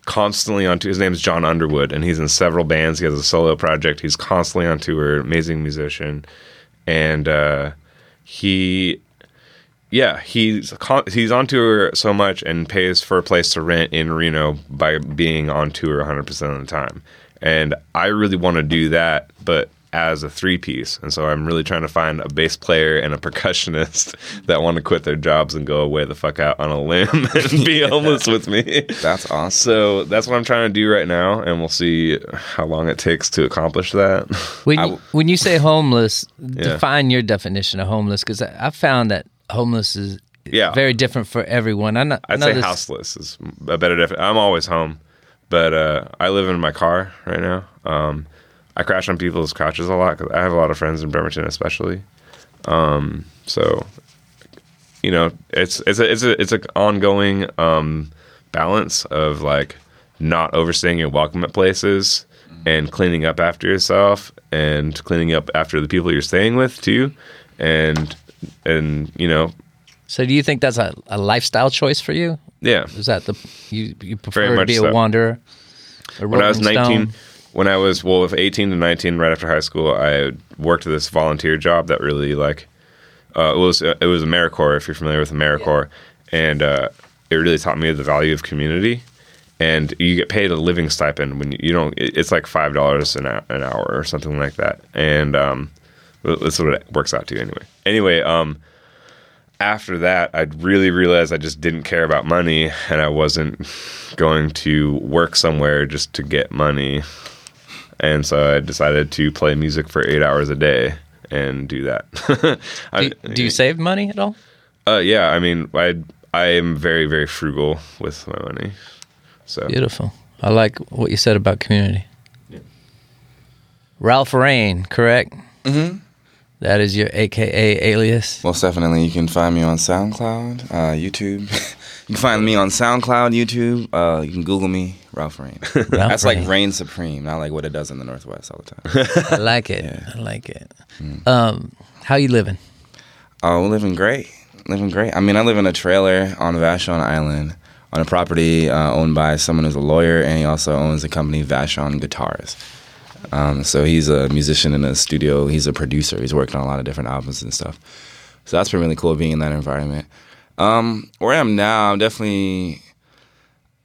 constantly on tour. His name is John Underwood, and he's in several bands. He has a solo project. He's constantly on tour. Amazing musician, and uh, he yeah, he's con- he's on tour so much and pays for a place to rent in Reno by being on tour 100 percent of the time. And I really want to do that, but as a three piece. And so I'm really trying to find a bass player and a percussionist *laughs* that want to quit their jobs and go away the fuck out on a limb *laughs* and be homeless with me. That's awesome. So that's what I'm trying to do right now, and we'll see how long it takes to accomplish that. *laughs* When I you, w- when you say homeless, define your definition of homeless because I, I found that homeless is Yeah. very different for everyone. I know, I I'd know say this- houseless is a better definition. I'm always home, but uh, I live in my car right now. Um, I crash on people's couches a lot because I have a lot of friends in Bremerton, especially. Um, so, you know, it's it's a it's a it's an ongoing um, balance of like not overstaying your welcome at places and cleaning up after yourself and cleaning up after the people you're staying with too, and and you know, So do you think that's a, a lifestyle choice for you? Yeah. Is that the you you prefer to be a wanderer? A when I was 19, Stone? when I was well, with 18 to 19, right after high school, I worked this volunteer job that really like uh, it was it was AmeriCorps if you're familiar with AmeriCorps, and uh, it really taught me the value of community. And you get paid a living stipend when you, don't. It's like five dollars an an hour or something like that, and um, that's what it works out to anyway. Anyway, um, after that, I really realized I just didn't care about money and I wasn't going to work somewhere just to get money. And so I decided to play music for eight hours a day and do that. *laughs* I, Do, do you save money at all? Uh, yeah, I mean, I I am very very frugal with my money. So Beautiful. I like what you said about community. Ralph Reign, correct? Mm-hmm. Is your AKA alias. Most definitely, you can find me on SoundCloud, uh, YouTube. *laughs* you can find me on SoundCloud, YouTube. Uh, you can Google me, Ralph Reign. *laughs* That's Reign. like Reign Supreme, not like what it does in the Northwest all the time. I like it. *laughs* I like it. Mm. Um, how you living? Oh, we're living great. Living great. I mean, I live in a trailer on Vashon Island on a property uh, owned by someone who's a lawyer, and he also owns the company Vashon Guitars. Um, so he's a musician in a studio. He's a producer. He's worked on a lot of different albums and stuff. So that's been really cool being in that environment. Um, where I am now, I'm definitely.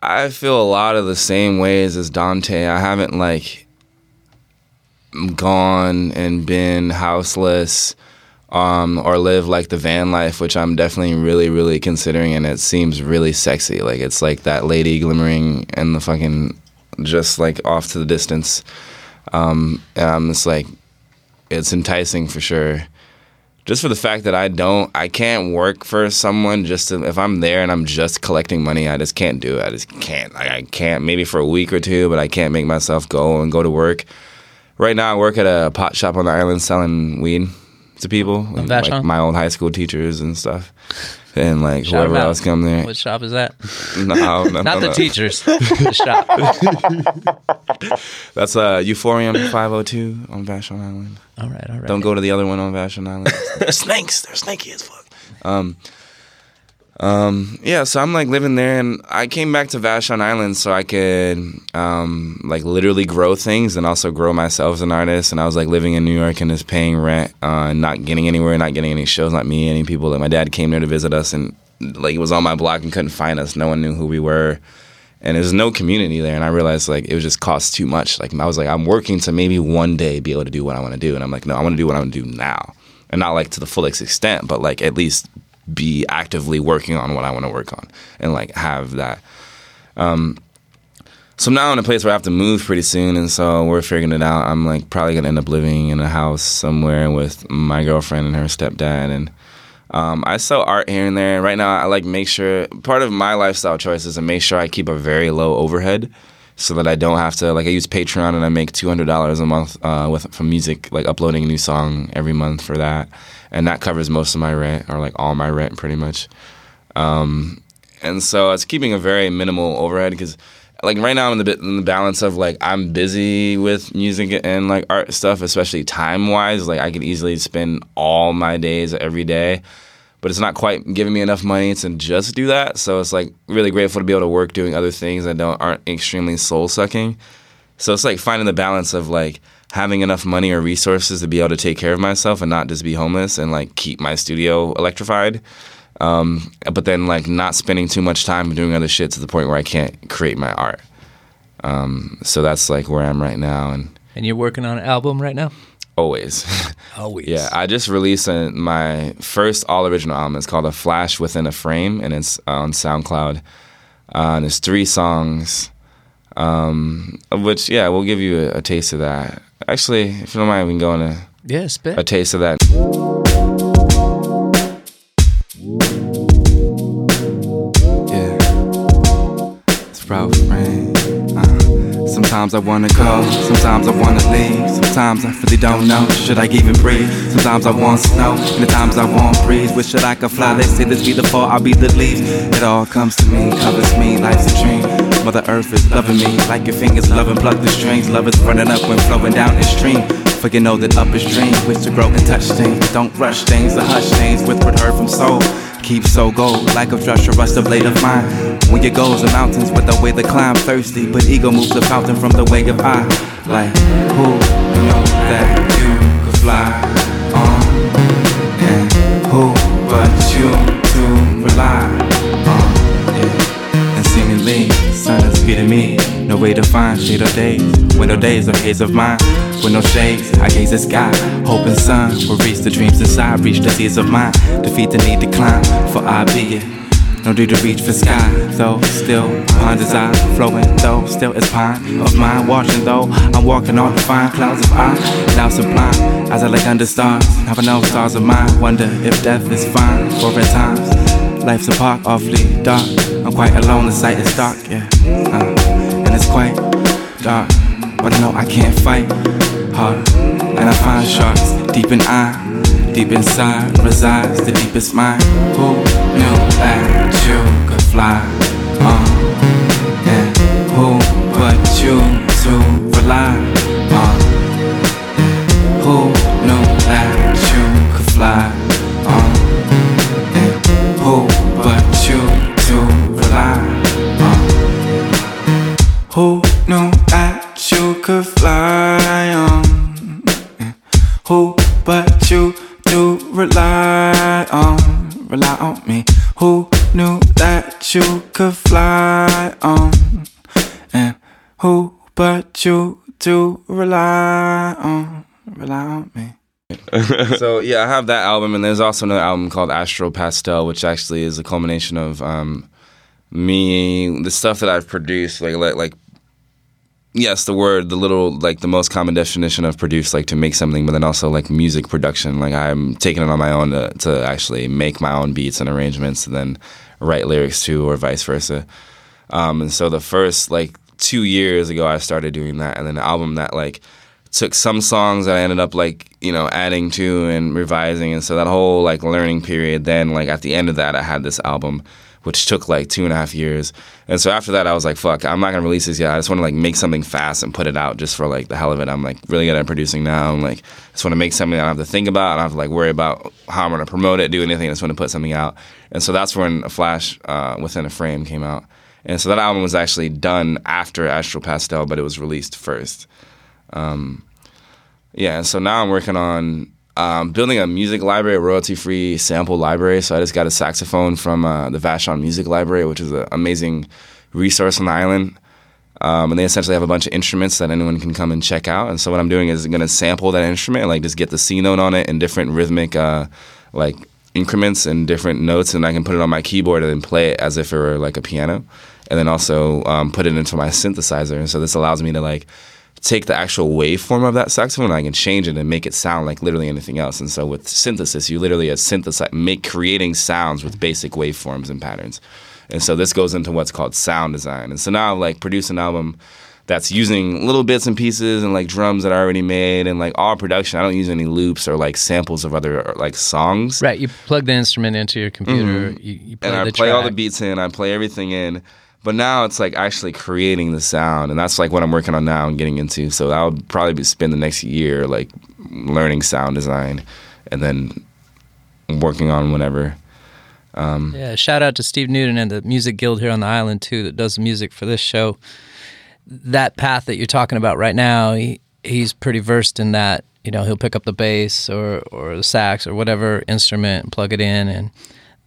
I feel a lot of the same ways as Dante. I haven't like gone and been houseless um, or live like the van life, which I'm definitely really, really considering, and it seems really sexy. Like it's like that lady glimmering and the fucking just like off to the distance. Um, and I'm just like, it's enticing for sure. Just for the fact that I don't, I can't work for someone just to, if I'm there and I'm just collecting money, I just can't do it. I just can't. Like, I can't, maybe for a week or two, but I can't make myself go and go to work. Right now, I work at a pot shop on the island selling weed to people, and, like my old high school teachers and stuff, and like Shout whoever else come there. What shop is that? *laughs* No, no, *laughs* Not no, the no. teachers. *laughs* the shop. That's uh, Euphorium 502 on Vashon Island. All right, all right. Don't go to the other one on Vashon Island. They're snakes. They're snaky as fuck. Um, um, yeah, so I'm like living there, and I came back to Vashon Island so I could um, like literally grow things and also grow myself as an artist. And I was like living in New York and just paying rent, uh, not getting anywhere, not getting any shows, not meeting any people. Like my dad came there to visit us, and like he was on my block and couldn't find us. No one knew who we were and there's no community there and i realized like it was just cost too much like i was like i'm working to maybe one day be able to do what i want to do and i'm like no i want to do what i want to do now and not like to the fullest extent but like at least be actively working on what i want to work on and like have that um so I'm now in a place where I have to move pretty soon, and so we're figuring it out. I'm like probably gonna end up living in a house somewhere with my girlfriend and her stepdad, and um, I sell art here and there. Right now, I like make sure part of my lifestyle choice is to make sure I keep a very low overhead, so that I don't have to like I use Patreon and I make two hundred dollars a month uh, with from music, like uploading a new song every month for that, and that covers most of my rent or like all my rent pretty much. Um, and so it's keeping a very minimal overhead because like right now I'm in the in the balance of like I'm busy with music and like art stuff, especially time wise. Like I could easily spend all my days every day, but it's not quite giving me enough money to just do that. So it's like really grateful to be able to work doing other things that don't aren't extremely soul sucking. So it's like finding the balance of like having enough money or resources to be able to take care of myself and not just be homeless and like keep my studio electrified. Um, but then like not spending too much time doing other shit to the point where I can't create my art. Um, so that's like where I'm right now, and And you're working on an album right now? always. *laughs* Always. Yeah, I just released a, my first all original album. It's called A Flash Within a Frame, and it's on SoundCloud. Uh, and it's three songs, um, which, yeah, we'll give you a, a taste of that. Actually, if you don't mind, we can go on a, Yeah, spit. a taste of that. Yeah, it's Ralph Reign. Uh, sometimes I wanna go, sometimes I wanna leave. Sometimes I really don't know, should I even breathe? Sometimes I want snow, and the times I want breeze. Wish that I could fly, they say this be the fall, I'll be the leaves. It all comes to me, covers me, life's a dream. Mother Earth is loving me, like your fingers love and pluck the strings. Love is running up when flowing down the stream. For you know that up is dream, wish to grow and touch things. Don't rush things, the hush things, whispered her from soul. Keep so gold, like a thrush or rust a blade of mine. When your goals are mountains with the way to climb, thirsty, but ego moves the fountain from the way of I. Like, who know that you could fly on? And who but you to rely. And seemingly, sun is beating me. No way to find shade of days. Window days are haze of mine. With no shades, I gaze the sky. Hoping sun will reach the dreams inside. Reach the seas of mine. Defeat the need to climb. For I be it. No need to reach for sky, though still pond desire flowing, though still it's pine of mine washing, though I'm walking on the fine clouds of I, now sublime as I lay under stars. Never know stars of mine. Wonder if death is fine for at times. Life's a park, awfully dark. I'm quite alone, the sight is dark, yeah. Uh, and it's quite dark, but I know I can't fight hard. And I find sharks deep in I, deep inside resides the deepest mind. Who knew that you could fly? Uh, and who but you to rely on? Who knew that you to rely on? Rely on me. *laughs* so yeah, I have that album, and there's also another album called Astro Pastel, which actually is a culmination of um, me, the stuff that I've produced, like like like yes, the word, the little like the most common definition of produce, like to make something, but then also like music production. Like I'm taking it on my own to, to actually make my own beats and arrangements, and then write lyrics to, or vice versa. Um, and so the first like two years ago, I started doing that, and then the album that like took some songs that I ended up like you know adding to and revising, and so that whole like learning period. Then like at the end of that, I had this album, which took like two and a half years. And so after that, I was like, fuck, I'm not gonna release this yet. I just want to like make something fast and put it out just for like the hell of it. I'm like really good at producing now. I'm like just want to make something I don't have to think about. I don't have to like worry about how I'm gonna promote it, do anything. I just want to put something out. And so that's when a Flash uh, within a frame came out. And so that album was actually done after Astral Pastel, but it was released first. Um, yeah, so now I'm working on um, building a music library, a royalty-free sample library. So I just got a saxophone from uh, the Vashon Music Library, which is an amazing resource on the island. Um, and they essentially have a bunch of instruments that anyone can come and check out. And so what I'm doing is going to sample that instrument, like just get the C note on it in different rhythmic, uh, like increments and different notes, and I can put it on my keyboard and then play it as if it were like a piano, and then also um, put it into my synthesizer. And so this allows me to like take the actual waveform of that saxophone and I can change it and make it sound like literally anything else. And so with synthesis, you literally synthesize make creating sounds with basic waveforms and patterns. And so this goes into what's called sound design. And so now I've like produced an album that's using little bits and pieces and like drums that I already made and like all production. I don't use any loops or like samples of other like songs. Right. You plug the instrument into your computer. You, you Mm-hmm. and I play all the beats in, I play everything in. But now it's like actually creating the sound, and that's like what I'm working on now and getting into. So I would probably be spend the next year like learning sound design, and then working on whatever. Um, yeah, shout out to Steve Newton and the Music Guild here on the island too that does the music for this show. That path that you're talking about right now, he, he's pretty versed in that. You know, he'll pick up the bass or or the sax or whatever instrument and plug it in, and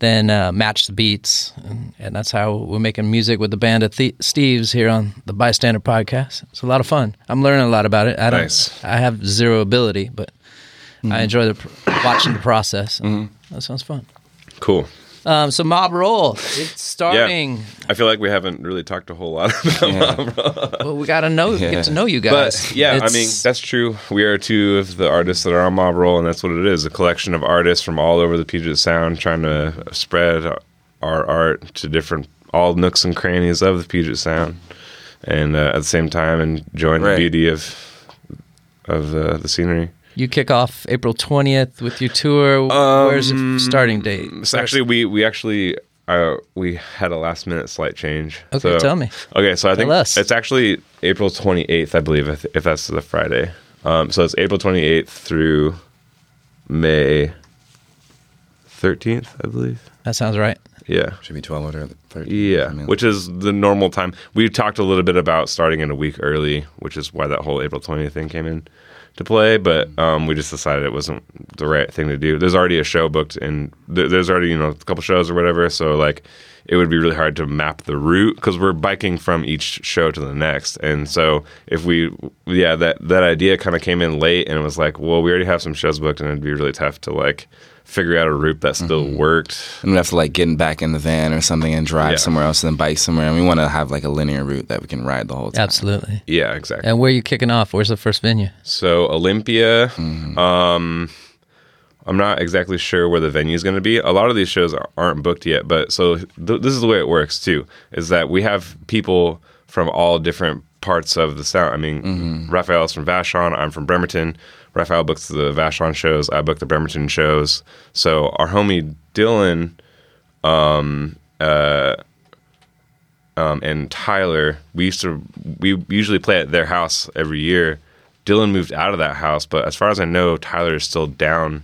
then uh, match the beats, and, and that's how we're making music with the band of the- Steve's here on the B.I.Stander podcast. It's a lot of fun. I'm learning a lot about it. I don't. Nice. I have zero ability, but I enjoy the pr- watching the process. That sounds fun. Cool. Um, so Mob Roll, it's starting. I feel like we haven't really talked a whole lot about it. *laughs* Well, we got to know, Yeah. get to know you guys. But yeah, I mean that's true. We are two of the artists that are on Mob Roll, and that's what it is—a collection of artists from all over the Puget Sound trying to spread our art to different all nooks and crannies of the Puget Sound, and uh, at the same time enjoying Right. the beauty of of uh, the scenery. You kick off April 20th with your tour. Where's the starting date? So actually, we we actually uh, we had a last minute slight change. Okay, So- tell me. Okay, so I think us. it's actually April 28th, I believe, if, if that's the Friday. Um, so it's April 28th through May 13th, I believe. That sounds right. Yeah. Should be 12 or 13. Yeah, I mean, which is the normal time. We talked a little bit about starting in a week early, which is why that whole April 20th thing came in to play. But um, we just decided it wasn't the right thing to do. There's already a show booked, and th- there's already you know a couple shows or whatever. So like, it would be really hard to map the route because we're biking from each show to the next. And so if we, yeah, that that idea kind of came in late, and it was like, well, we already have some shows booked, and it'd be really tough to like figure out a route that still worked. and we have to like get back in the van or something and drive Yeah. somewhere else and then bike somewhere. And we want to have like a linear route that we can ride the whole time. Absolutely. Yeah, exactly. And where are you kicking off? Where's the first venue? So Olympia, um, I'm not exactly sure where the venue is going to be. A lot of these shows are- aren't booked yet, but so th- this is the way it works too. Is that we have people from all different parts of the sound. I mean, mm-hmm. Raphael's from Vashon. I'm from Bremerton. Raphael books the Vashon shows. I book the Bremerton shows. So our homie Dylan um, uh, um, and Tyler, we used to we usually play at their house every year. Dylan moved out of that house, but as far as I know, Tyler is still down.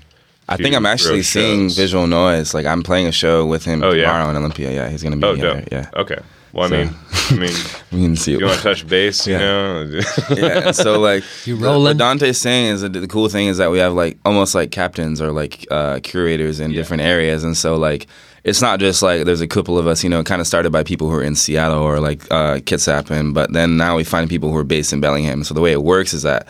I think I'm actually seeing shows. Visual Noise. Like I'm playing a show with him Oh, yeah? tomorrow in Olympia. Yeah, he's gonna be Oh, there. dope. Yeah, Okay. Well, I So- mean, I mean, *laughs* we can see it. you want to touch base, you Yeah. know? *laughs* yeah. So like *laughs* You the- rolling? What Dante's saying is that the cool thing is that we have like almost like captains or like uh, curators in different areas, and so like it's not just like there's a couple of us, you know, kind of started by people who are in Seattle or like uh, Kitsap, and but then now we find people who are based in Bellingham. So the way it works is that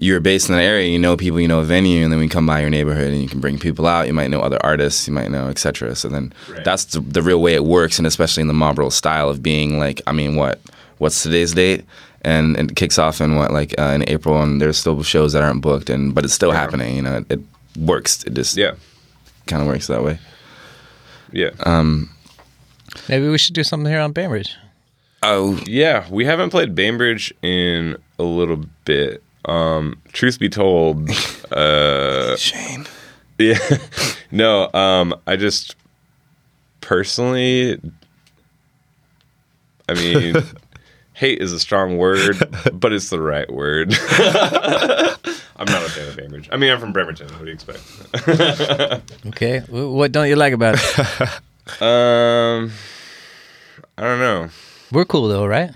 you're based in an area, you know people, you know a venue, and then we come by your neighborhood and you can bring people out. You might know other artists, you might know, etc. So then that's the, the real way it works, and especially in the mob roll style of being like, I mean, what what's today's date? And it kicks off in what like uh, in April, and there's still shows that aren't booked, and but it's still happening. You know, it, it works. It just yeah. kind of works that way. Yeah. Um, Maybe we should do something here on Bainbridge. Oh, yeah. We haven't played Bainbridge in a little bit. Um, truth be told, *laughs* uh, Shane. Yeah. *laughs* no, um, I just personally I mean *laughs* hate is a strong word, but it's the right word. I'm not a fan of Bainbridge. I mean I'm from Bremerton. What do you expect? Okay. What don't you like about it? Um I don't know. We're cool though, right?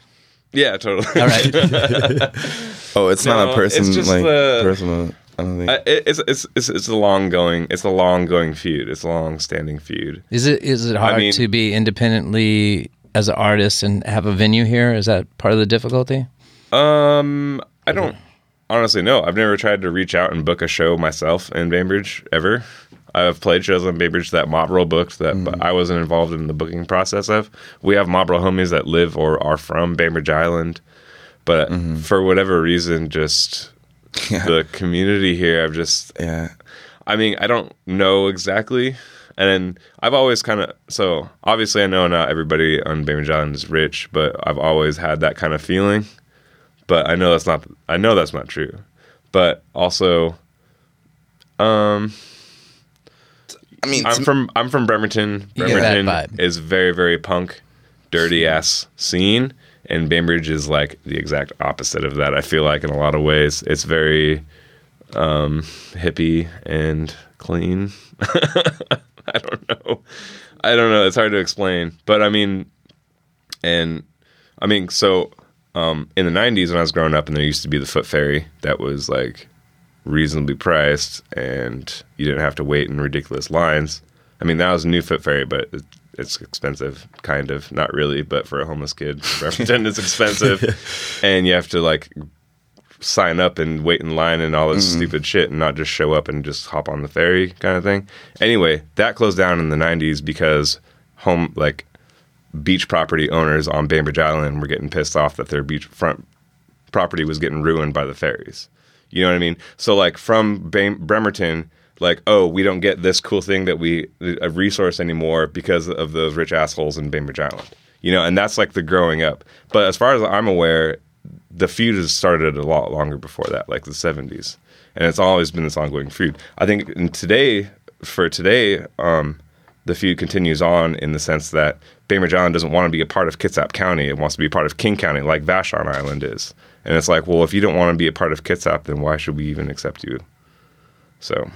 Yeah, totally. All right. *laughs* Oh, it's not a person it's just like the- personal. I don't think. Uh, it, it's it's it's it's a long going it's a long going feud. It's a long standing feud. Is it is it hard mean- to be independently as an artist and have a venue here? Is that part of the difficulty? Um, I don't honestly know. I've never tried to reach out and book a show myself in Bainbridge ever. I've played shows on Bainbridge that Mob Roll booked that but I wasn't involved in the booking process of. We have Mob Roll homies that live or are from Bainbridge Island, but mm-hmm. for whatever reason, just *laughs* Yeah. the community here, I've just yeah. I mean, I don't know exactly. And then I've always kind of so obviously I know not everybody on Bainbridge Island is rich, but I've always had that kind of feeling. But I know that's not I know that's not true. But also um, I mean, I'm from I'm from Bremerton. You get that Bremerton is very very punk, dirty ass scene, and Bainbridge is like the exact opposite of that. I feel like in a lot of ways, it's very um, hippie and clean. *laughs* I don't know. I don't know. It's hard to explain, but I mean, and I mean, so um, in the '90s when I was growing up, and there used to be the Foot Ferry that was like reasonably priced, and you didn't have to wait in ridiculous lines. I mean, that was a new foot ferry, but it, it's expensive, kind of. Not really, but for a homeless kid, *laughs* Bremerton it's expensive, *laughs* and you have to like sign up and wait in line and all this mm-hmm. stupid shit, and not just show up and just hop on the ferry kind of thing. Anyway, that closed down in the '90s because home like beach property owners on Bainbridge Island were getting pissed off that their beachfront property was getting ruined by the ferries. You know what I mean? So like from Bremerton, like oh we don't get this cool thing that we a resource anymore because of those rich assholes in Bainbridge Island. You know, and that's like the growing up. But as far as I'm aware, the feud has started a lot longer before that, like the 70s, and it's always been this ongoing feud. I think in today, for today, um, the feud continues on in the sense that Bainbridge Island doesn't want to be a part of Kitsap County; it wants to be a part of King County, like Vashon Island is. And it's like, well, if you don't want to be a part of Kitsap, then why should we even accept you? So,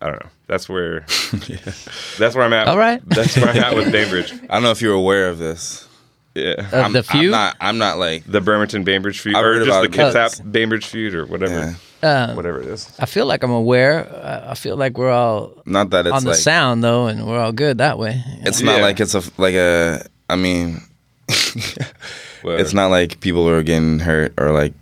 I don't know. That's where. *laughs* That's where I'm at. All right. That's where I'm at with *laughs* Bainbridge. I don't know if you're aware of this. Yeah. Of I'm, the feud. I'm not. I'm not like. the Bremerton Bainbridge feud, I've or heard just the about it. Kitsap Bainbridge feud, or whatever, Yeah. Um, whatever it is. I feel like I'm aware. I- I feel like we're all Not that it's on the like. sound though, and we're all good that way. It's not Yeah. like it's a like a. I mean, *laughs* Whatever. it's not like people are getting hurt or like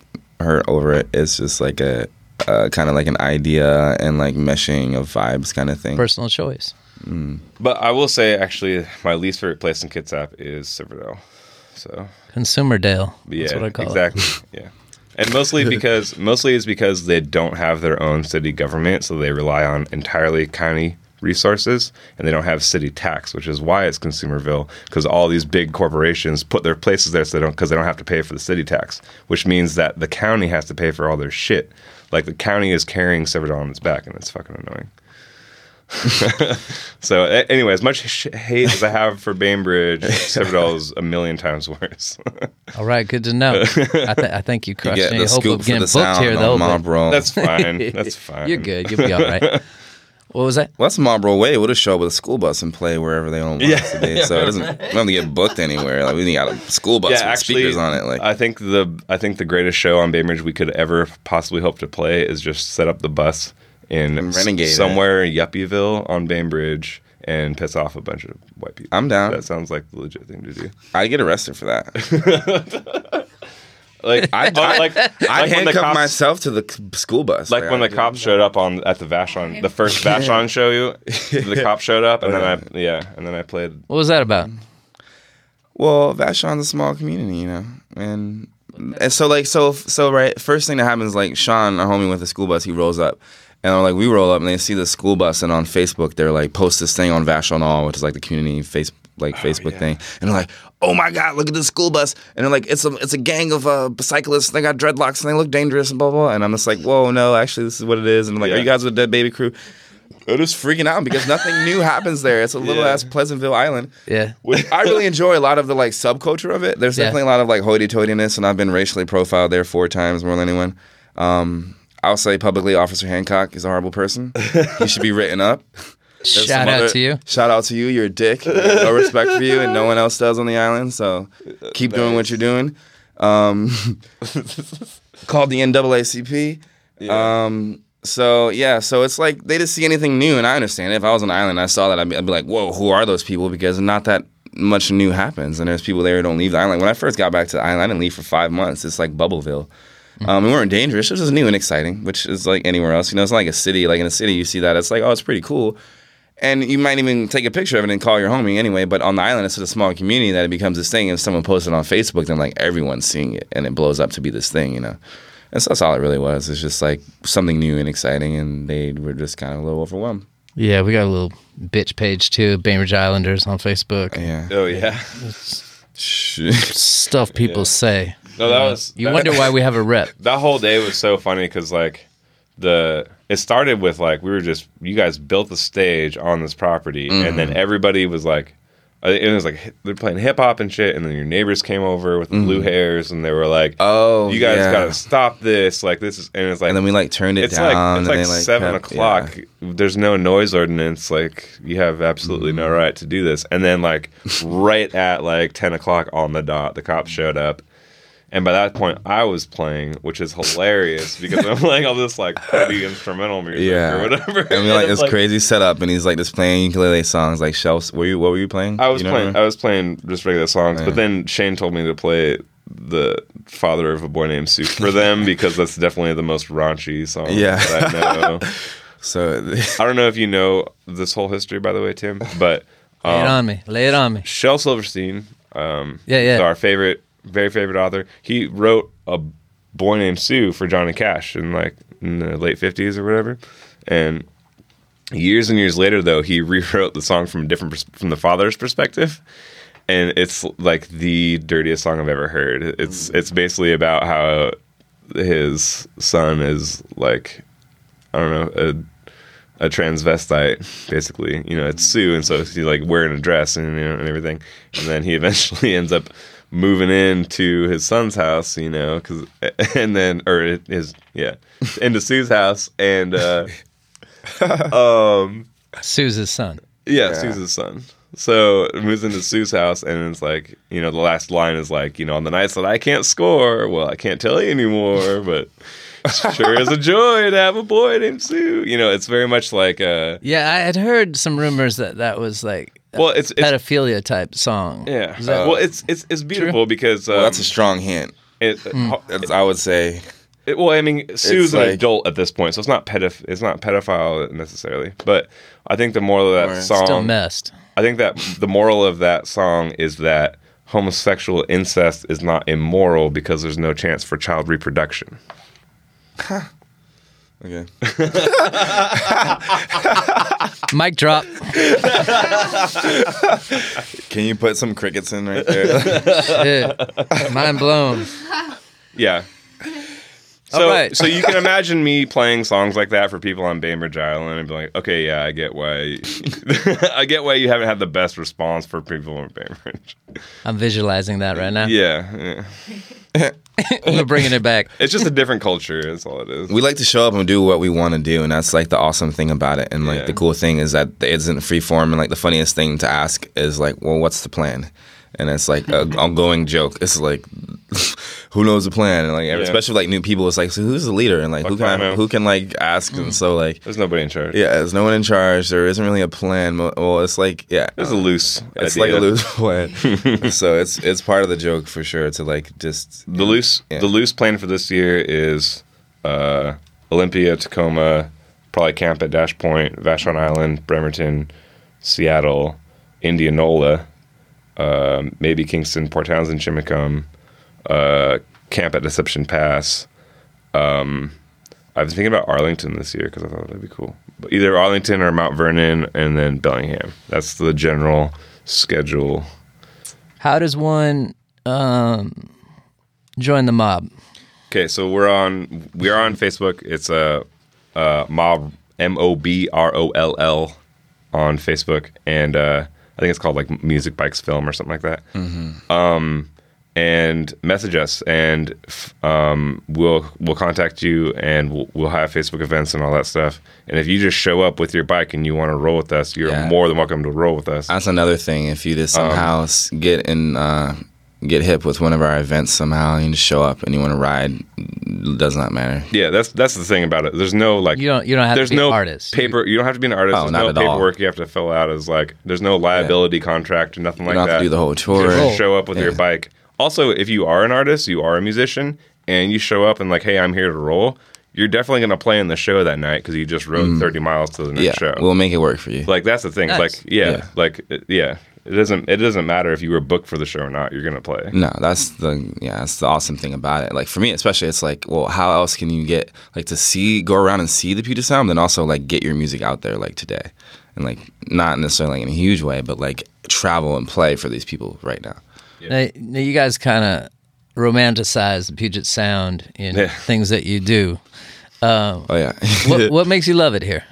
hurt over it. It's just like a, a kind of like an idea and like meshing of vibes kind of thing. Personal choice. Mm. But I will say, actually, my least favorite place in Kitsap is Silverdale. So Consumer Dale. yeah, That's what I call exactly. Yeah, and mostly *laughs* because mostly is because they don't have their own city government, so they rely on entirely county resources, and they don't have city tax, which is why it's Consumerville. Because all these big corporations put their places there, so they don't because they don't have to pay for the city tax, which means that the county has to pay for all their shit. Like the county is carrying Silverdale on its back, and it's fucking annoying. *laughs* so a- anyway, as much sh- hate as I have for Bainbridge, Silverdale is a million times worse. *laughs* All right, good to know. I, th- I think you You crushed get any hope of getting booked here though. Roll. *laughs* That's fine. That's fine. You're good. You'll be all right. What was that? Well, that's Mob Roll Way. We'll just show up with a school bus and play wherever they want Yeah. us to be. So it *laughs* doesn't. We don't have to get booked anywhere. Like we need got a school bus with speakers on it. Like I think the I think the greatest show on Bainbridge we could ever possibly hope to play is just set up the bus in renegade it. somewhere in Yuppieville on Bainbridge and piss off a bunch of white people. I'm down. That sounds like the legit thing to do. I get arrested for that. *laughs* Like I *laughs* I- like, I like when handcuffed cops, myself to the c- school bus. like when I- the cops showed up on at the Vashon the first Vashon show you the *laughs* cop showed up and then I yeah and then I played What was that about? Well, Vashon's a small community, you know, and and so like so so right. First thing that happens, like Sean, our homie with the school bus, he rolls up, and I'm like we roll up, and they see the school bus, and on Facebook they're like post this thing on Vashon All, which is like the community face like Facebook thing, and they're like, oh my god, look at this school bus, and they're like it's a it's a gang of uh, cyclists, they got dreadlocks and they look dangerous and blah blah, and I'm just like whoa no, actually this is what it is, and I'm like are you guys with a Dead Baby Crew? They're just freaking out because nothing new *laughs* happens there. It's a little Yeah. ass Pleasantville Island. Yeah. which I really enjoy a lot of the like subculture of it. There's Yeah. definitely a lot of like hoity-toityness, and I've been racially profiled there four times more than anyone. Um, I'll say publicly, Officer Hancock is a horrible person. he should be written up. There's Shout out other- to you. Shout out to you. You're a dick. *laughs* No respect for you, and no one else does on the island. So keep doing what you're doing. Um, *laughs* called the NAACP. Um, so yeah, so it's like they didn't see anything new, and I understand. If I was on the island, I saw that, I'd be, I'd be like, "Whoa, who are those people?" Because not that much new happens, and there's people there who don't leave the island. When I first got back to the island, I didn't leave for five months. It's like Bubbleville. Um, we weren't dangerous. It was just new and exciting, which is like anywhere else. You know, it's not like a city. Like in a city, you see that it's like, oh, it's pretty cool, and you might even take a picture of it and call your homie anyway. But on the island, it's such a small community that it becomes this thing. If someone posts it on Facebook, then like everyone's seeing it, and it blows up to be this thing. You know, and so that's all it really was. It's just like something new and exciting, and they were just kind of a little overwhelmed. Yeah, we got a little bitch page too, Bainbridge Islanders on Facebook. Yeah. oh yeah *laughs* Stuff people say. no that was You that- wonder *laughs* why we have a rep. that whole day was so funny because like the it started with like we were just you guys built the stage on this property and Mm-hmm. then everybody was like uh, it was like they're playing hip hop and shit and then your neighbors came over with the blue hairs and they were like Mm-hmm. Oh, you guys yeah. gotta stop this like this is and it's like And then we like turned it it's down. like and it's they, like seven kept- o'clock. yeah. There's no noise ordinance. Like you have absolutely no right to do this. And then like right at like ten o'clock on the dot, the cops showed up, And by that point, I was playing, which is hilarious because I'm playing all this like petty instrumental music Yeah. or whatever. And we like it's this *laughs* crazy setup, and he's like just playing ukulele songs, like shells. Were you? What were you playing? I was You know playing. what I was playing just regular songs, Yeah. but then Shane told me to play the father of a boy named Sue for them *laughs* because that's definitely the most raunchy song Yeah. that I know. *laughs* So I don't know if you know this whole history, by the way, Tim, but Lay it um, on me. Lay it on me. Shel Silverstein, um, Yeah, yeah. our favorite, very favorite author, he wrote a boy named Sue for Johnny Cash in like in the late fifties or whatever, and years and years later, though, he *laughs* rewrote the song from a different pers- from the father's perspective, and it's like the dirtiest song I've ever heard. It's it's basically about how his son is like I don't know a a transvestite, basically. You know, it's Sue, and so he's like wearing a dress and you know and everything, and then he *laughs* eventually ends up moving into his son's house, you know, because *laughs* and then or his yeah into Sue's house and uh *laughs* um Sue's son. yeah, Sue's his son. So moves into Sue's house, and it's like you know the last line is like you know on the nights that I can't score, well I can't tell you anymore, *laughs* but sure is a joy to have a boy named Sue. You know, it's very much like uh Yeah, I had heard some rumors that that was like a well it's it's pedophilia type song. yeah Is that- well it's it's it's beautiful because um, well, that's a strong hint. it, That's, I would say. it- well I mean Sue's an adult at this point, so it's not pedoph it's not pedophile necessarily, but I think the moral of that Right. song Still messed. I think that the moral of that song is that homosexual incest is not immoral because there's no chance for child reproduction. Okay. *laughs* Mic drop. *laughs* Can you put some crickets in right there? Shit. Mind blown. Yeah. So, All right. so you can imagine me playing songs like that for people on Bainbridge Island and be like, okay, yeah, I get why, *laughs* I get why you haven't had the best response for people on Bainbridge. I'm visualizing that right now. Yeah, yeah. *laughs* We're bringing it back. it's just a different culture. That's all it is. we like to show up and do what we want to do, and that's like the awesome thing about it. And like Yeah. the cool thing is that it isn't free form. And like the funniest thing to ask is like, well, what's the plan? And it's like a *laughs* ongoing joke. It's like, *laughs* who knows the plan? And like, especially like new people, it's like, so who's the leader? And like, who Fuck can who can like ask? And so like, There's nobody in charge. yeah, there's no one in charge. There isn't really a plan. Well, it's like, yeah, There's a loose. it's idea. like a loose *laughs* plan. so it's it's part of the joke for sure to like just The loose Yeah. the loose plan for this year is uh, Olympia, Tacoma, probably camp at Dash Point, Vashon Island, Bremerton, Seattle, Indianola, uh, maybe Kingston, Port Townsend, Chimacum, uh, camp at Deception Pass. Um, I was thinking about Arlington this year because I thought that'd be cool. But either Arlington or Mount Vernon, and then Bellingham. That's the general schedule. How does one um, join the mob? Okay, so we're on we are on Facebook. It's a uh, uh, mob M O B R O L L on Facebook, and uh, I think it's called like Music Bikes Film or something like that. Um, and message us, and f- um, we'll we'll contact you, and we'll, we'll have Facebook events and all that stuff. And if you just show up with your bike and you want to roll with us, you're Yeah. more than welcome to roll with us. That's another thing. If you just Um, somehow s get in, uh, get hip with one of our events somehow, and you just show up and you want to ride, does not matter. Yeah, that's that's the thing about it. There's no like You don't. You don't have there's to be no an artist. paper. You don't have to be an artist. Oh, there's not no at all. paperwork you have to fill out. As like, there's no liability contract or nothing You like don't that. have to do the whole You tour. just show up with your bike. Also, if you are an artist, you are a musician, and you show up and like, hey, I'm here to roll. You're definitely gonna play in the show that night because you just rode 30 miles to the next Mm. Yeah, show. we'll make it work for you. like that's the thing. Nice. Like yeah, Yeah. like uh, yeah. It doesn't. It doesn't matter if you were booked for the show or not. You're gonna play. No, that's the yeah, that's the awesome thing about it. Like for me, especially, it's like, well, how else can you get like to see, go around and see the Puget Sound, then also like get your music out there like today, and like not necessarily like, in a huge way, but like travel and play for these people right now. Now, now you guys kind of romanticize the Puget Sound in Yeah. *laughs* things that you do. Oh yeah, What, *laughs* what makes you love it here?